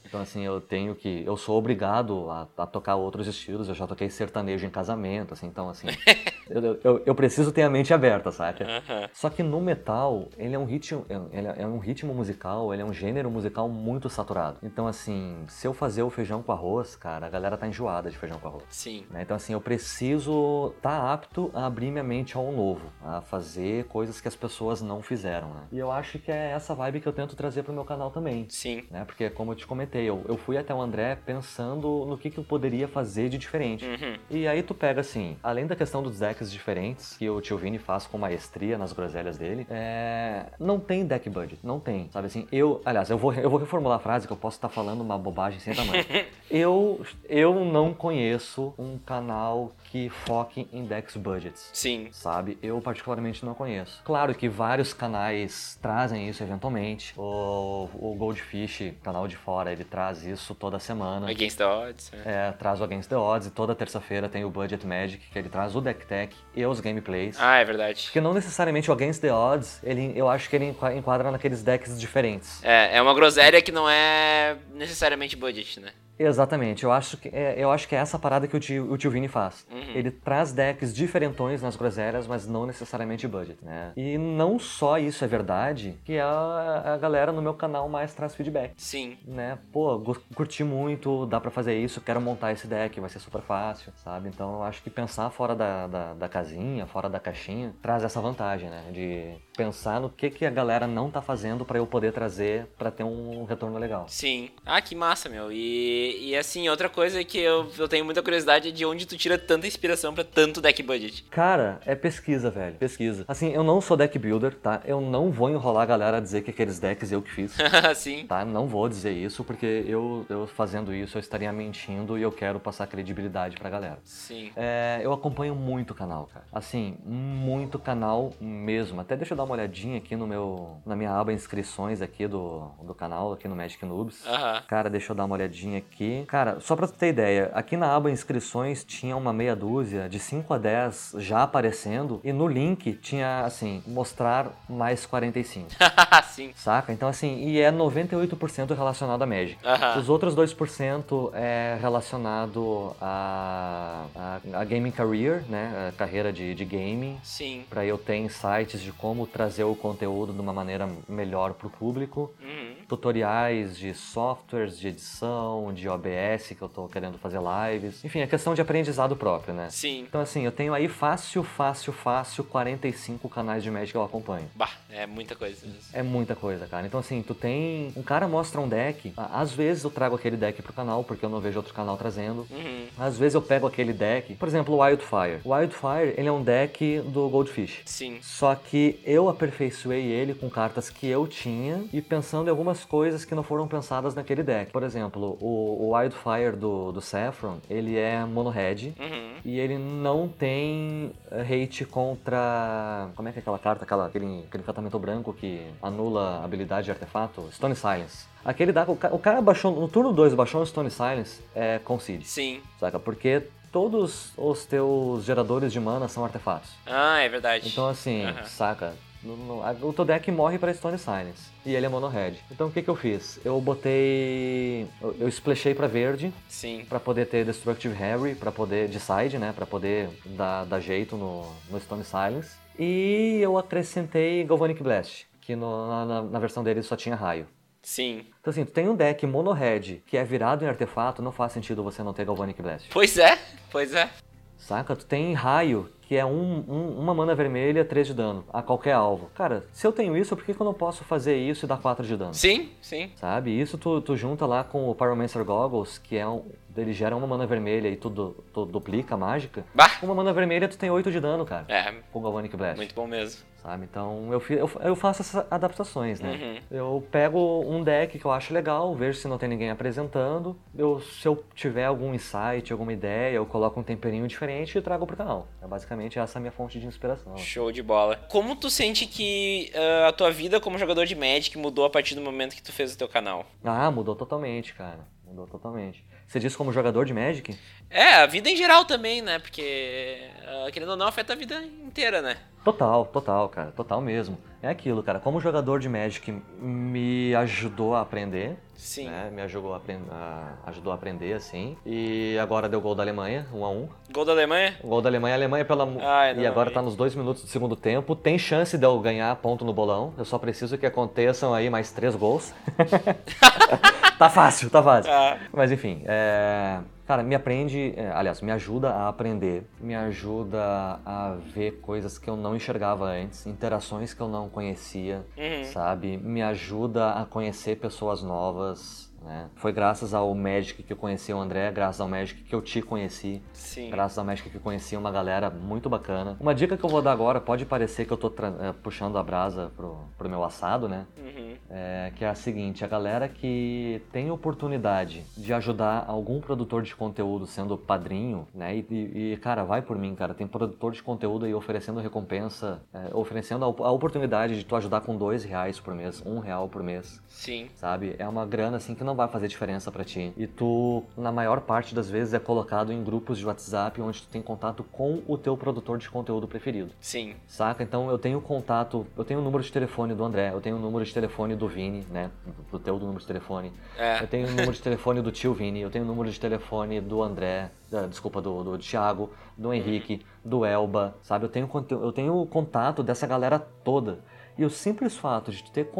Então assim, eu tenho que. Eu sou obrigado a, a tocar outros estilos. Eu já toquei sertanejo em casamento, assim, então assim. [laughs] eu, eu, eu preciso ter a mente aberta, saca? Aham. Só que no metal, ele é um ritmo, ele é um ritmo musical, ele é um gênero musical muito saturado. Então assim, se eu fazer o feijão com arroz, cara, galera tá enjoada de feijão com arroz. Sim. né? Então assim, eu preciso estar tá apto a abrir minha mente ao novo, a fazer coisas que as pessoas não fizeram, né? E eu acho que é essa vibe que eu tento trazer pro meu canal também. Sim. Né? Porque, como eu te comentei, eu, eu fui até o André pensando no que, que eu poderia fazer de diferente. Uhum. E aí tu pega assim, além da questão dos decks diferentes, que o tio Vini faz com maestria nas groselhas dele, é... não tem deck budget, não tem. Sabe assim, eu, aliás, eu vou, eu vou reformular a frase que eu posso estar falando uma bobagem sem tamanho. [laughs] eu, eu não conheço um canal que foque em decks budgets Sim. sabe? Eu particularmente não conheço. Claro que vários canais trazem isso eventualmente. O, o Goldfish, canal de fora, ele traz isso toda semana. Against the Odds. né? É, traz o Against the Odds e toda terça-feira tem o Budget Magic, que ele traz o Deck Tech e os gameplays. Ah, é verdade. Porque não necessariamente o Against the Odds, ele, eu acho que ele enqua- enquadra naqueles decks diferentes. É, é uma groselha que não é necessariamente budget, né? Exatamente, eu acho que é, eu acho que é essa parada que o tio, o tio Vini faz. Uhum. Ele traz decks diferentões nas groselhas, mas não necessariamente budget, né? E não só isso é verdade, que a, a galera no meu canal mais traz feedback. Sim. Né? Pô, curti muito, dá pra fazer isso, quero montar esse deck, vai ser super fácil, sabe? Então eu acho que pensar fora da, da, da casinha, fora da caixinha, traz essa vantagem, né? De pensar no que, que a galera não tá fazendo pra eu poder trazer pra ter um retorno legal. Sim. Ah, que massa, meu. E E, e assim, outra coisa que eu, eu tenho muita curiosidade é de onde tu tira tanta inspiração pra tanto deck budget. Cara, é pesquisa, velho. Pesquisa. Assim, eu não sou deck builder, tá? Eu não vou enrolar a galera a dizer que aqueles decks eu que fiz. [laughs] Sim. Tá? Não vou dizer isso, porque eu, eu fazendo isso eu estaria mentindo e eu quero passar credibilidade pra galera. Sim. É, eu acompanho muito o canal, cara. Assim, muito canal mesmo. Até deixa eu dar uma olhadinha aqui no meu, na minha aba inscrições aqui do, do canal, aqui no Magic Noobs. Aham. Cara, deixa eu dar uma olhadinha aqui. Cara, só pra ter ideia, aqui na aba inscrições tinha uma meia dúzia, de 5 a 10 já aparecendo, e no link tinha, assim, mostrar mais 45. [laughs] Sim. Saca? Então, assim, e é 98% relacionado a Magic. Aham. Os outros 2% é relacionado a, a, a gaming career, né? A carreira de, de gaming. Sim. Pra eu ter insights de como trazer o conteúdo de uma maneira melhor pro público. Uhum. Tutoriais de softwares, de edição, de OBS, que eu tô querendo fazer lives. Enfim, é questão de aprendizado próprio, né? Sim. Então, assim, eu tenho aí fácil, fácil, fácil 45 canais de Magic que eu acompanho. Bah, é muita coisa. mesmo. É muita coisa, cara. Então, assim, tu tem. Um cara mostra um deck. Às vezes eu trago aquele deck pro canal, porque eu não vejo outro canal trazendo. Uhum. Às vezes eu pego aquele deck. Por exemplo, o Wildfire. O Wildfire, ele é um deck do Goldfish. Sim. Só que eu aperfeiçoei ele com cartas que eu tinha e pensando em algumas coisas que não foram pensadas naquele deck. Por exemplo, o, o Wildfire do, do Saffron, ele é mono red. Uhum. E ele não tem eh, hate contra. Como é que é aquela carta? Aquela, aquele, aquele encantamento branco que anula habilidade de artefato? Stone Silence. Aquele dá. O, ca- o cara baixou. No turno 2 baixou um Stone Silence, é concede. Sim. Saca? Porque todos os teus geradores de mana são artefatos. Ah, é verdade. Então assim, saca? No- no- a- o teu deck morre pra Stone Silence. E ele é mono red. Então o que que eu fiz? Eu botei. Eu, eu splashei pra verde. Sim. Pra poder ter Destructive Harry, pra poder. de side, né? Pra poder dar, dar jeito no, no Stone Silence. E eu acrescentei Galvanic Blast, que no- na, na- na versão dele só tinha raio. Sim. Então assim, tu tem um deck mono red que é virado em artefato, não faz sentido você não ter Galvanic Blast. Pois é. Pois é. Saca? Tu tem raio, que é um, um- uma mana vermelha, 3 de dano, a qualquer alvo. Cara, se eu tenho isso, por que, que eu não posso fazer isso e dar 4 de dano? Sim, sim. Sabe? Isso tu, tu junta lá com o Pyromancer Goggles, que é um. Ele gera uma mana vermelha e tu, du- tu duplica a mágica. Bah. Uma mana vermelha tu tem 8 de dano, cara. É, Com o Galvanic Blast. muito bom mesmo. Sabe? Então eu, eu, eu faço essas adaptações, né? Uhum. Eu pego um deck que eu acho legal, vejo se não tem ninguém apresentando. Eu, se eu tiver algum insight, alguma ideia, eu coloco um temperinho diferente e trago pro canal. É basicamente essa a minha fonte de inspiração. Show de bola. Como tu sente que ah, a tua vida como jogador de Magic mudou a partir do momento que tu fez o teu canal? Ah, mudou totalmente, cara. Mudou totalmente. Você disse como jogador de Magic? É, a vida em geral também, né? Porque, ah, querendo ou não, afeta a vida inteira, né? Total, total, cara. Total mesmo. É aquilo, cara. Como jogador de Magic me ajudou a aprender. Sim. Né? Me ajudou a, apren- a- ajudou a aprender, assim. E agora deu gol da Alemanha, 1 a 1 Gol da Alemanha? Gol da Alemanha, a Alemanha pela. Ai, não e agora vi. tá nos dois minutos do segundo tempo. Tem chance de eu ganhar ponto no bolão. Eu só preciso que aconteçam aí mais três gols. [laughs] tá fácil, tá fácil. Ah, Mas enfim, é... cara, me aprende, é, aliás, me ajuda a aprender, me ajuda a ver coisas que eu não enxergava antes, interações que eu não conhecia, Uhum. sabe? Me ajuda a conhecer pessoas novas. Né? Foi graças ao Magic que eu conheci o André, graças ao Magic que eu te conheci, sim. graças ao Magic que eu conheci uma galera muito bacana. Uma dica que eu vou dar agora, pode parecer que eu tô é, puxando a brasa pro, pro meu assado, né? Uhum. É, que é a seguinte, a galera que tem oportunidade de ajudar algum produtor de conteúdo sendo padrinho, né? E, e- cara, vai por mim, cara. Tem produtor de conteúdo aí oferecendo recompensa, é, oferecendo a, a oportunidade de tu ajudar com dois reais por mês, um real por mês, Sim. sabe? É uma grana assim que não vai fazer diferença pra ti. E tu, na maior parte das vezes, é colocado em grupos de WhatsApp onde tu tem contato com o teu produtor de conteúdo preferido. Sim. Saca? Então eu tenho contato, eu tenho o número de telefone do André, eu tenho o número de telefone do Vini, né? Do teu número de telefone. É. Eu tenho o número de telefone do tio Vini, eu tenho o número de telefone do André, da- desculpa, do, do Thiago, do Henrique, do Elba, sabe? Eu tenho, eu tenho o contato dessa galera toda. E o simples fato de ter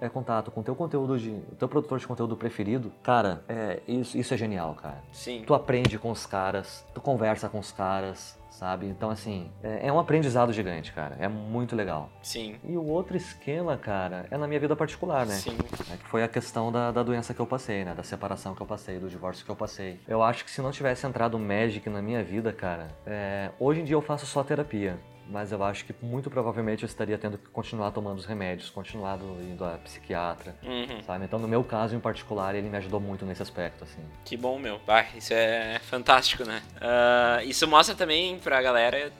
é, contato com o teu conteúdo, de, o teu produtor de conteúdo preferido, cara, é, isso, isso é genial, cara. Sim. Tu aprende com os caras, tu conversa com os caras, sabe? Então, assim, é, é um aprendizado gigante, cara. É muito legal. Sim. E o outro esquema, cara, é na minha vida particular, né? Sim. É que foi a questão da, da doença que eu passei, né? Da separação que eu passei, do divórcio que eu passei. Eu acho que se não tivesse entrado o Magic na minha vida, cara, é, hoje em dia eu faço só terapia. Mas eu acho que muito provavelmente eu estaria tendo que continuar tomando os remédios, continuar indo a psiquiatra, Uhum. sabe? Então, no meu caso em particular, ele me ajudou muito nesse aspecto, assim. Que bom, meu. Bah, isso é fantástico, né? Ah, isso mostra também pra galera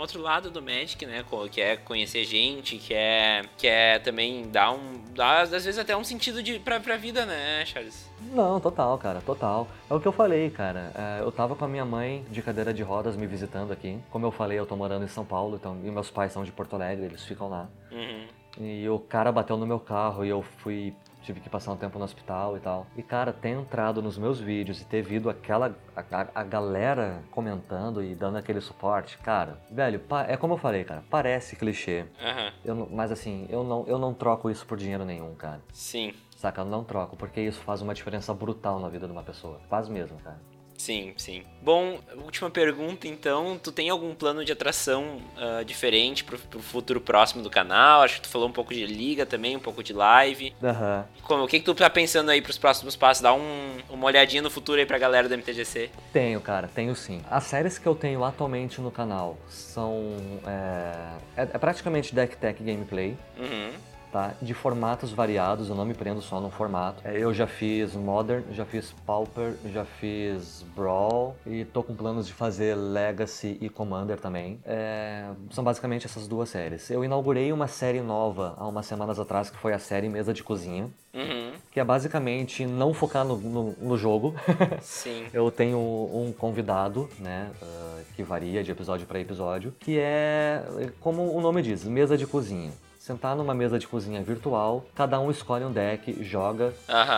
outro lado do Magic, né? Que é conhecer gente, que é, que é também dar um. dar às vezes até um sentido de, pra, pra vida, né, Charles? Não, total, cara, total. É o que eu falei, cara. É, eu tava com a minha mãe de cadeira de rodas me visitando aqui. Como eu falei, eu tô morando em São Paulo, então, e meus pais são de Porto Alegre, eles ficam lá. Uhum. E o cara bateu no meu carro e eu fui. Tive que passar um tempo no hospital e tal. E, cara, ter entrado nos meus vídeos e ter visto aquela. A, a- a galera comentando e dando aquele suporte, cara, velho, é como eu falei, cara, parece clichê. Aham. Eu mas assim, eu não, eu não troco isso por dinheiro nenhum, cara. Sim. Saca? Eu não troco, porque isso faz uma diferença brutal na vida de uma pessoa. Faz mesmo, cara. Sim, sim. Bom, última pergunta então. Tu tem algum plano de atração ah, diferente pro, pro futuro próximo do canal? Acho que tu falou um pouco de liga também, um pouco de live. Aham. Como, o que, que tu tá pensando aí pros próximos passos? Dá um- uma olhadinha no futuro aí pra galera do MTGC. Tenho, cara, tenho sim. As séries que eu tenho atualmente no canal são. É, é, é praticamente Deck Tech Gameplay. Uhum. Tá? De formatos variados, eu não me prendo só num formato. É, Eu já fiz Modern, já fiz Pauper, já fiz Brawl e tô com planos de fazer Legacy e Commander também. É, São basicamente essas duas séries. Eu inaugurei uma série nova há umas semanas atrás, que foi a série Mesa de Cozinha, Uhum. que é basicamente não focar no, no- no jogo. [laughs] Sim. Eu tenho um convidado, né, ah, que varia de episódio para episódio, que é, como o nome diz, mesa de cozinha. Sentar numa mesa de cozinha virtual, cada um escolhe um deck, joga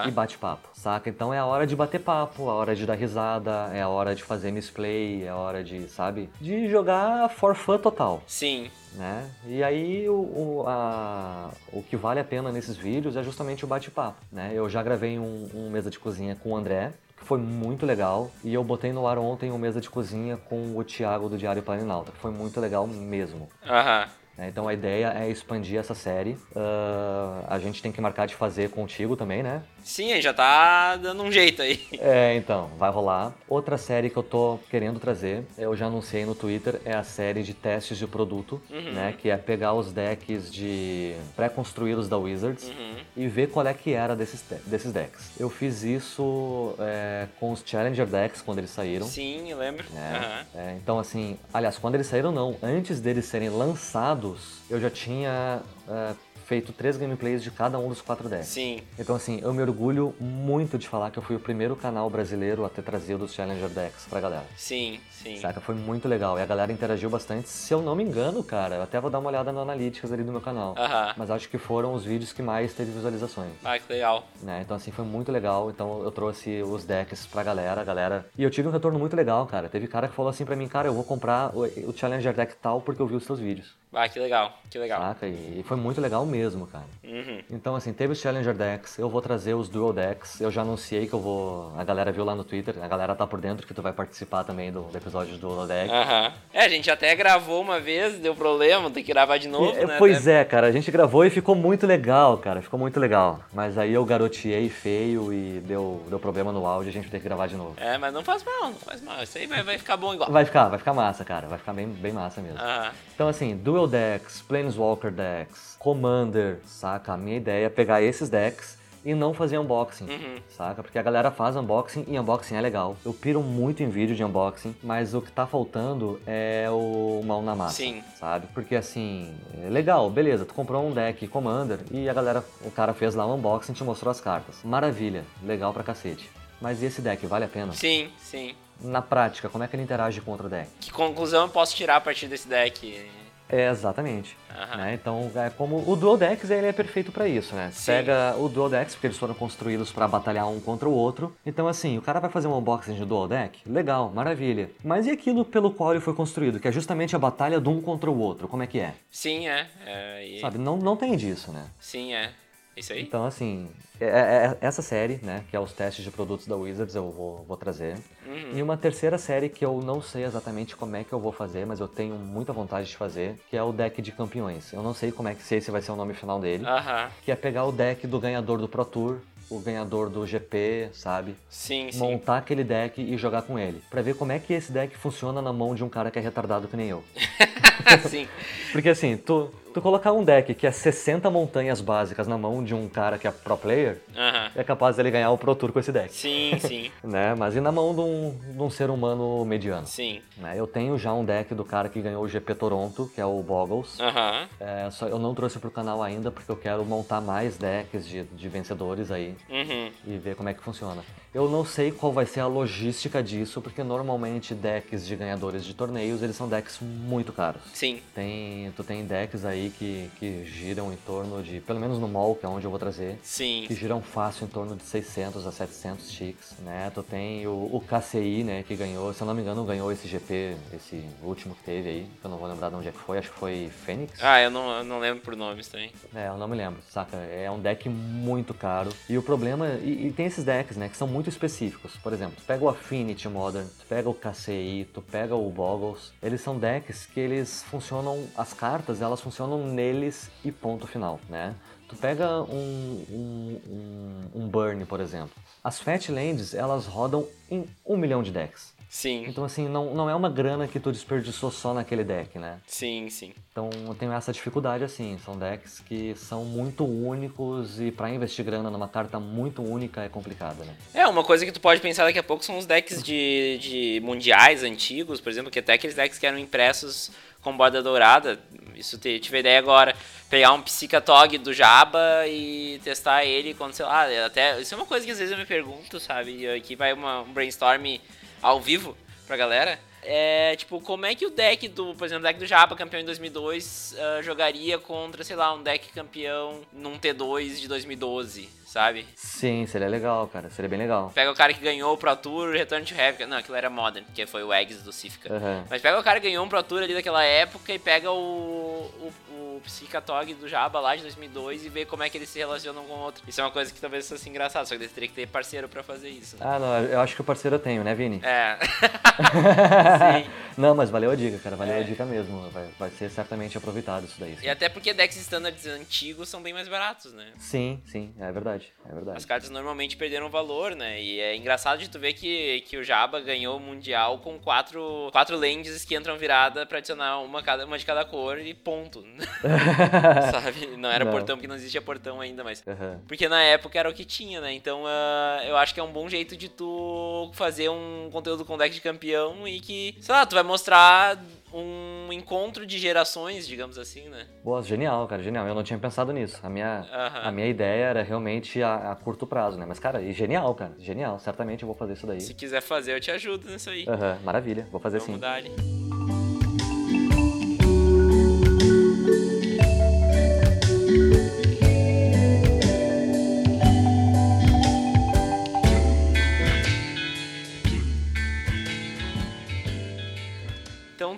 e bate papo, saca? Então é a hora de bater papo, a hora de dar risada, é a hora de fazer misplay, é a hora de, sabe? De jogar for fun total Sim. né? E aí o, o, a- o que vale a pena nesses vídeos é justamente o bate-papo, né? Eu já gravei um, um mesa de cozinha com o André, que foi muito legal, e eu botei no ar ontem um mesa de cozinha com o Thiago do Diário Planinalta, que foi muito legal mesmo. Aham. né? Então a ideia é expandir essa série. Ah, a gente tem que marcar de fazer contigo também, né? Sim, aí já tá dando um jeito aí. É, então, vai rolar. Outra série que eu tô querendo trazer, eu já anunciei no Twitter, é a série de testes de produto, Uhum. né? Que é pegar os decks de pré-construídos da Wizards Uhum. e ver qual é que era desses, desses decks. Eu fiz isso é, com os Challenger decks quando eles saíram. Sim, eu lembro. né? Aham. É, então, assim, aliás, quando eles saíram, não. Antes deles serem lançados, eu já tinha é, feito três gameplays de cada um dos quatro decks. Sim. Então, assim, eu me orgulho muito de falar que eu fui o primeiro canal brasileiro a ter trazido os Challenger Decks pra galera. Sim, sim. Saca? Foi muito legal. E a galera interagiu bastante. Se eu não me engano, cara, eu até vou dar uma olhada no Analytics ali do meu canal. Mas acho que foram os vídeos que mais teve visualizações. Ah, que legal. Né? Então, assim, foi muito legal. Então, eu trouxe os decks pra galera, a galera. E eu tive um retorno muito legal, cara. Teve cara que falou assim pra mim, cara, eu vou comprar o Challenger Deck tal porque eu vi os seus vídeos. Ah, que legal. Que legal. Saca? E e foi muito legal mesmo, cara. Uhum. Então, assim, teve os Challenger Decks, eu vou trazer os Dual Decks, eu já anunciei que eu vou. A galera viu lá no Twitter, a galera tá por dentro que tu vai participar também do, do episódio do Dual Deck. Aham. É, a gente até gravou uma vez, deu problema, tem que gravar de novo, E- né? pois é, cara, a gente gravou e ficou muito legal, cara, ficou muito legal. Mas aí eu garoteei feio e deu, deu problema no áudio, a gente ter que gravar de novo. É, mas não faz mal, não faz mal. Isso aí vai, vai ficar bom igual. Vai ficar, vai ficar massa, cara, vai ficar bem, bem massa mesmo. Aham. Então, assim, Dual Decks, Planeswalker Decks, Commander, saca? A minha ideia é pegar esses decks e não fazer unboxing, Uhum. saca? Porque a galera faz unboxing e unboxing é legal. Eu piro muito em vídeo de unboxing, mas o que tá faltando é o mão na massa, Sim. sabe? Porque, assim, é legal, beleza, tu comprou um deck Commander e a galera, o cara fez lá um unboxing e te mostrou as cartas. Maravilha, legal pra cacete. Mas e esse deck, vale a pena? Sim, sim. Na prática, como é que ele interage com outro deck? Que conclusão eu posso tirar a partir desse deck? É, exatamente. Aham. Né? Então, é como o Dual Decks ele é perfeito pra isso, né? Sim. Pega o Dual Decks, porque eles foram construídos pra batalhar um contra o outro. Então, assim, o cara vai fazer um unboxing de Dual Deck? Legal, maravilha. Mas e aquilo pelo qual ele foi construído, que é justamente a batalha de um contra o outro? Como é que é? Sim, é. é e- Sabe? Não, não tem disso, né? Sim, é. Isso aí? Então, assim, é- é- é- essa série, né, que é os testes de produtos da Wizards, eu vou, vou trazer. Uhum. E uma terceira série que eu não sei exatamente como é que eu vou fazer, mas eu tenho muita vontade de fazer, que é o deck de campeões. Eu não sei como é que se esse vai ser o nome final dele, Aham. que é pegar o deck do ganhador do Pro Tour, o ganhador do GP, sabe? Sim, sim. Montar aquele deck e jogar com ele. Pra ver como é que esse deck funciona na mão de um cara que é retardado que nem eu. [laughs] sim. Porque assim, tu, tu colocar um deck que é 60 montanhas básicas na mão de um cara que é pro player, Aham. é capaz dele ganhar o Pro Tour com esse deck. Sim, [laughs] sim. Né? Mas e na mão de um, de um ser humano mediano? Sim. né? Eu tenho já um deck do cara que ganhou o GP Toronto, que é o Boggles. Aham. É, só eu não trouxe pro canal ainda porque eu quero montar mais decks de, de vencedores aí Uhum. e ver como é que funciona. Eu não sei qual vai ser a logística disso, porque normalmente decks de ganhadores de torneios, eles são decks muito caros. Sim. Tem, tu tem decks aí que, que giram em torno de, pelo menos no mall, que é onde eu vou trazer, Sim. que giram fácil em torno de 600 a 700 ticks, né? Tu tem o, o KCI, né, que ganhou, se eu não me engano, ganhou esse GP, esse último que teve aí, que eu não vou lembrar de onde é que foi, acho que foi Fênix. Ah, eu não, eu não lembro por nomes também. É, eu não me lembro, saca? É um deck muito caro. E o problema. E, e tem esses decks, né, que são muito específicos. Por exemplo, pega o Affinity Modern, pega o KCI, tu pega o Boggles. Eles são decks que eles funcionam. As cartas, elas funcionam neles e ponto final, né? Tu pega um, um, um, um Burn, por exemplo. As Fat Lands, elas rodam em um milhão de decks. Sim. Então, assim, não, não é uma grana que tu desperdiçou só naquele deck, né? Sim, sim. Então eu tenho essa dificuldade assim, são decks que são muito únicos e pra investir grana numa carta muito única é complicado, né? É, uma coisa que tu pode pensar daqui a pouco são os decks de, de mundiais antigos, por exemplo, que até aqueles decks que eram impressos com borda dourada, isso te, tive ideia agora, pegar um Psicatog do Jaba e testar ele quando, sei lá, até, isso é uma coisa que às vezes eu me pergunto, sabe, e aqui vai uma, um brainstorm ao vivo pra galera, é, tipo, como é que o deck do, por exemplo, o deck do Japa, campeão em 2002, ah, jogaria contra, sei lá, um deck campeão num T2 de 2012, sabe? Sim, seria legal, cara, seria bem legal. Pega o cara que ganhou o Pro Tour, Return to Heaven. Não, aquilo era Modern, que foi o Eggs do Cifka. Aham. Mas pega o cara que ganhou um Pro Tour ali daquela época e pega o, o, o Psicatog do Jaba lá de 2002 e vê como é que eles se relacionam com o outro. Isso é uma coisa que talvez fosse engraçado, só que eles teriam que ter parceiro pra fazer isso. Né? Ah, não, eu acho que o parceiro eu tenho, né, Vini? É. [laughs] Sim. Não, mas valeu a dica, cara, valeu a dica mesmo. Vai, vai ser certamente aproveitado isso daí. sim. E até porque decks standards antigos são bem mais baratos, né? Sim, sim, é verdade, é verdade. As cartas normalmente perderam valor, né? E é engraçado de tu ver que, que o Jaba ganhou o Mundial com quatro, quatro lands que entram virada pra adicionar uma, cada, uma de cada cor e ponto. [laughs] [laughs] Sabe? Não era Não. portão, porque não existia portão ainda, mas. Aham. Porque na época era o que tinha, né? Então ah, eu acho que é um bom jeito de tu fazer um conteúdo com deck de campeão e que, sei lá, tu vai mostrar um encontro de gerações, digamos assim, né? Boa, genial, cara, genial. Eu não tinha pensado nisso. A minha, Aham. a minha ideia era realmente a, a curto prazo, né? Mas, cara, e genial, cara, genial. Certamente eu vou fazer isso daí. Se quiser fazer, eu te ajudo nisso aí. Aham, maravilha, vou fazer Vamos sim. dar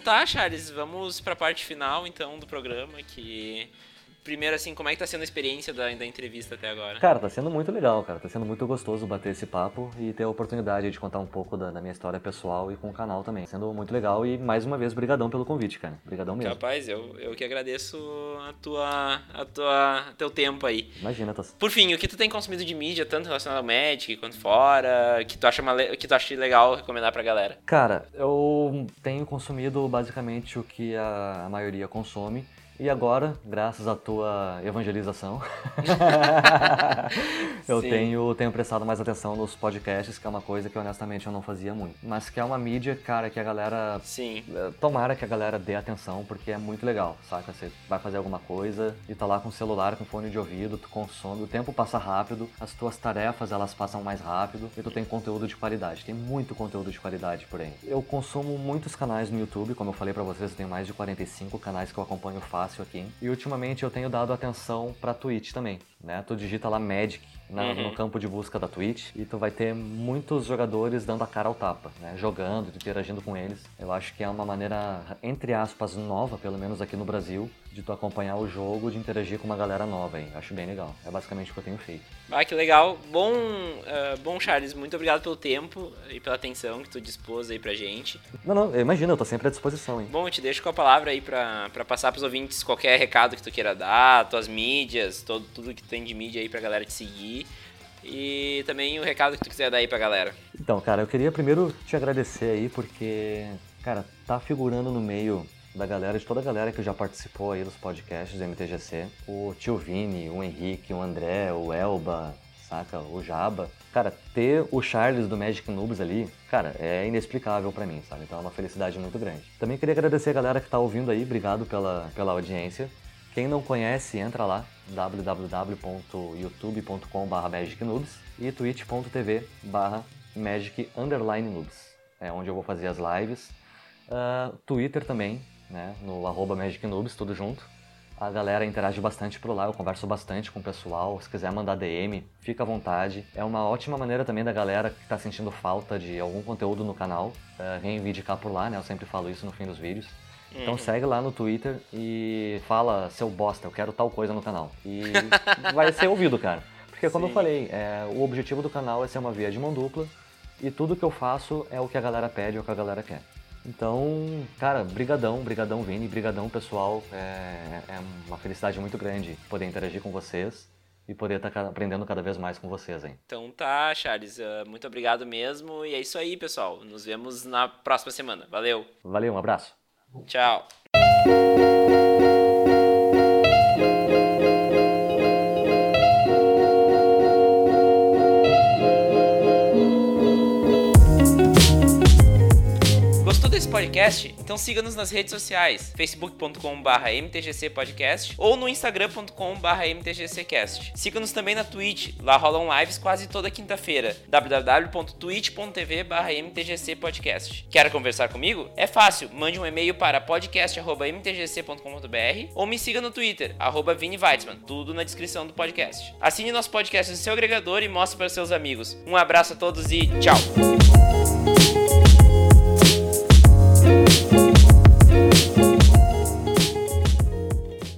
tá, Charles, vamos pra parte final então do programa, que primeiro assim, como é que tá sendo a experiência da, da entrevista até agora? Cara, tá sendo muito legal, cara. Tá sendo muito gostoso bater esse papo e ter a oportunidade de contar um pouco da, da minha história pessoal e com o canal também. Sendo muito legal e, mais uma vez, brigadão pelo convite, cara. Brigadão mesmo. Rapaz, eu, eu que agradeço a tua, a tua, teu tempo aí. Imagina, tá... Por fim, o que tu tem consumido de mídia, tanto relacionado ao Magic quanto fora, que tu acha, que tu acha legal recomendar pra galera? Cara, eu tenho consumido basicamente o que a maioria consome, E agora, graças à tua evangelização, [laughs] eu tenho, tenho prestado mais atenção nos podcasts, que é uma coisa que honestamente eu não fazia muito. Mas que é uma mídia, cara, que a galera. Sim. Eh, tomara que a galera dê atenção, porque é muito legal, saca? Você vai fazer alguma coisa e tá lá com o celular, com fone de ouvido, tu consome, o tempo passa rápido, as tuas tarefas elas passam mais rápido e tu tem conteúdo de qualidade. Tem muito conteúdo de qualidade por aí. Eu consumo muitos canais no YouTube, como eu falei para vocês, eu tenho mais de 45 canais que eu acompanho fácil aqui. E ultimamente eu tenho dado atenção para Twitch também, né? Tu digita lá Magic na, uhum. no campo de busca da Twitch e tu vai ter muitos jogadores dando a cara ao tapa, né? Jogando, interagindo com eles. Eu acho que é uma maneira, entre aspas, nova, pelo menos aqui no Brasil, de tu acompanhar o jogo, de interagir com uma galera nova aí. Acho bem legal. É basicamente o que eu tenho feito. Ah, que legal. Bom, uh, bom Charles, muito obrigado pelo tempo e pela atenção que tu dispôs aí pra gente. Não, não, imagina, eu tô sempre à disposição, hein. Bom, eu te deixo com a palavra aí pra, pra passar pros ouvintes qualquer recado que tu queira dar, tuas mídias, todo, tudo que tem de mídia aí pra galera te seguir. E também o recado que tu quiser dar aí pra galera. Então, cara, eu queria primeiro te agradecer aí, porque, cara, tá figurando no meio da galera, de toda a galera que já participou aí dos podcasts do MTGC. O tio Vini, o Henrique, o André, o Elba, saca? O Jaba. Cara, ter o Charles do Magic Noobs ali, cara, é inexplicável para mim, sabe? Então é uma felicidade muito grande. Também queria agradecer a galera que tá ouvindo aí, obrigado pela, pela audiência. Quem não conhece, entra lá, www.youtube.com.br magicnoobs e twitch.tv barra magic É onde eu vou fazer as lives. Uh, Twitter também, né, no arroba Magic Noobs, tudo junto. A galera interage bastante por lá, eu converso bastante com o pessoal. Se quiser mandar DM, fica à vontade. É uma ótima maneira também da galera que está sentindo falta de algum conteúdo no canal, uh, reivindicar por lá, né? Eu sempre falo isso no fim dos vídeos. Então uhum. segue lá no Twitter e fala, seu bosta, eu quero tal coisa no canal. E [laughs] vai ser ouvido, cara. Porque como Sim. eu falei, é, o objetivo do canal é ser uma via de mão dupla e tudo que eu faço é o que a galera pede, é o que a galera quer. Então, cara, brigadão, brigadão Vini, brigadão pessoal. É, é uma felicidade muito grande poder interagir com vocês e poder estar tá aprendendo cada vez mais com vocês, hein? Então tá, Charles, uh, muito obrigado mesmo. E é isso aí, pessoal. Nos vemos na próxima semana. Valeu. Valeu, um abraço. Tchau. Podcast? Então siga-nos nas redes sociais, facebook.com.br mtgcpodcast ou no instagram.com.br mtgccast. Siga-nos também na Twitch, lá rolam lives quase toda quinta-feira, www.twitch.tv mtgcpodcast. Quer conversar comigo? É fácil, mande um e-mail para podcast.mtgc.com.br ou me siga no Twitter, arroba Vini Weitzman, tudo na descrição do podcast. Assine nosso podcast no seu agregador e mostre para seus amigos. Um abraço a todos e tchau!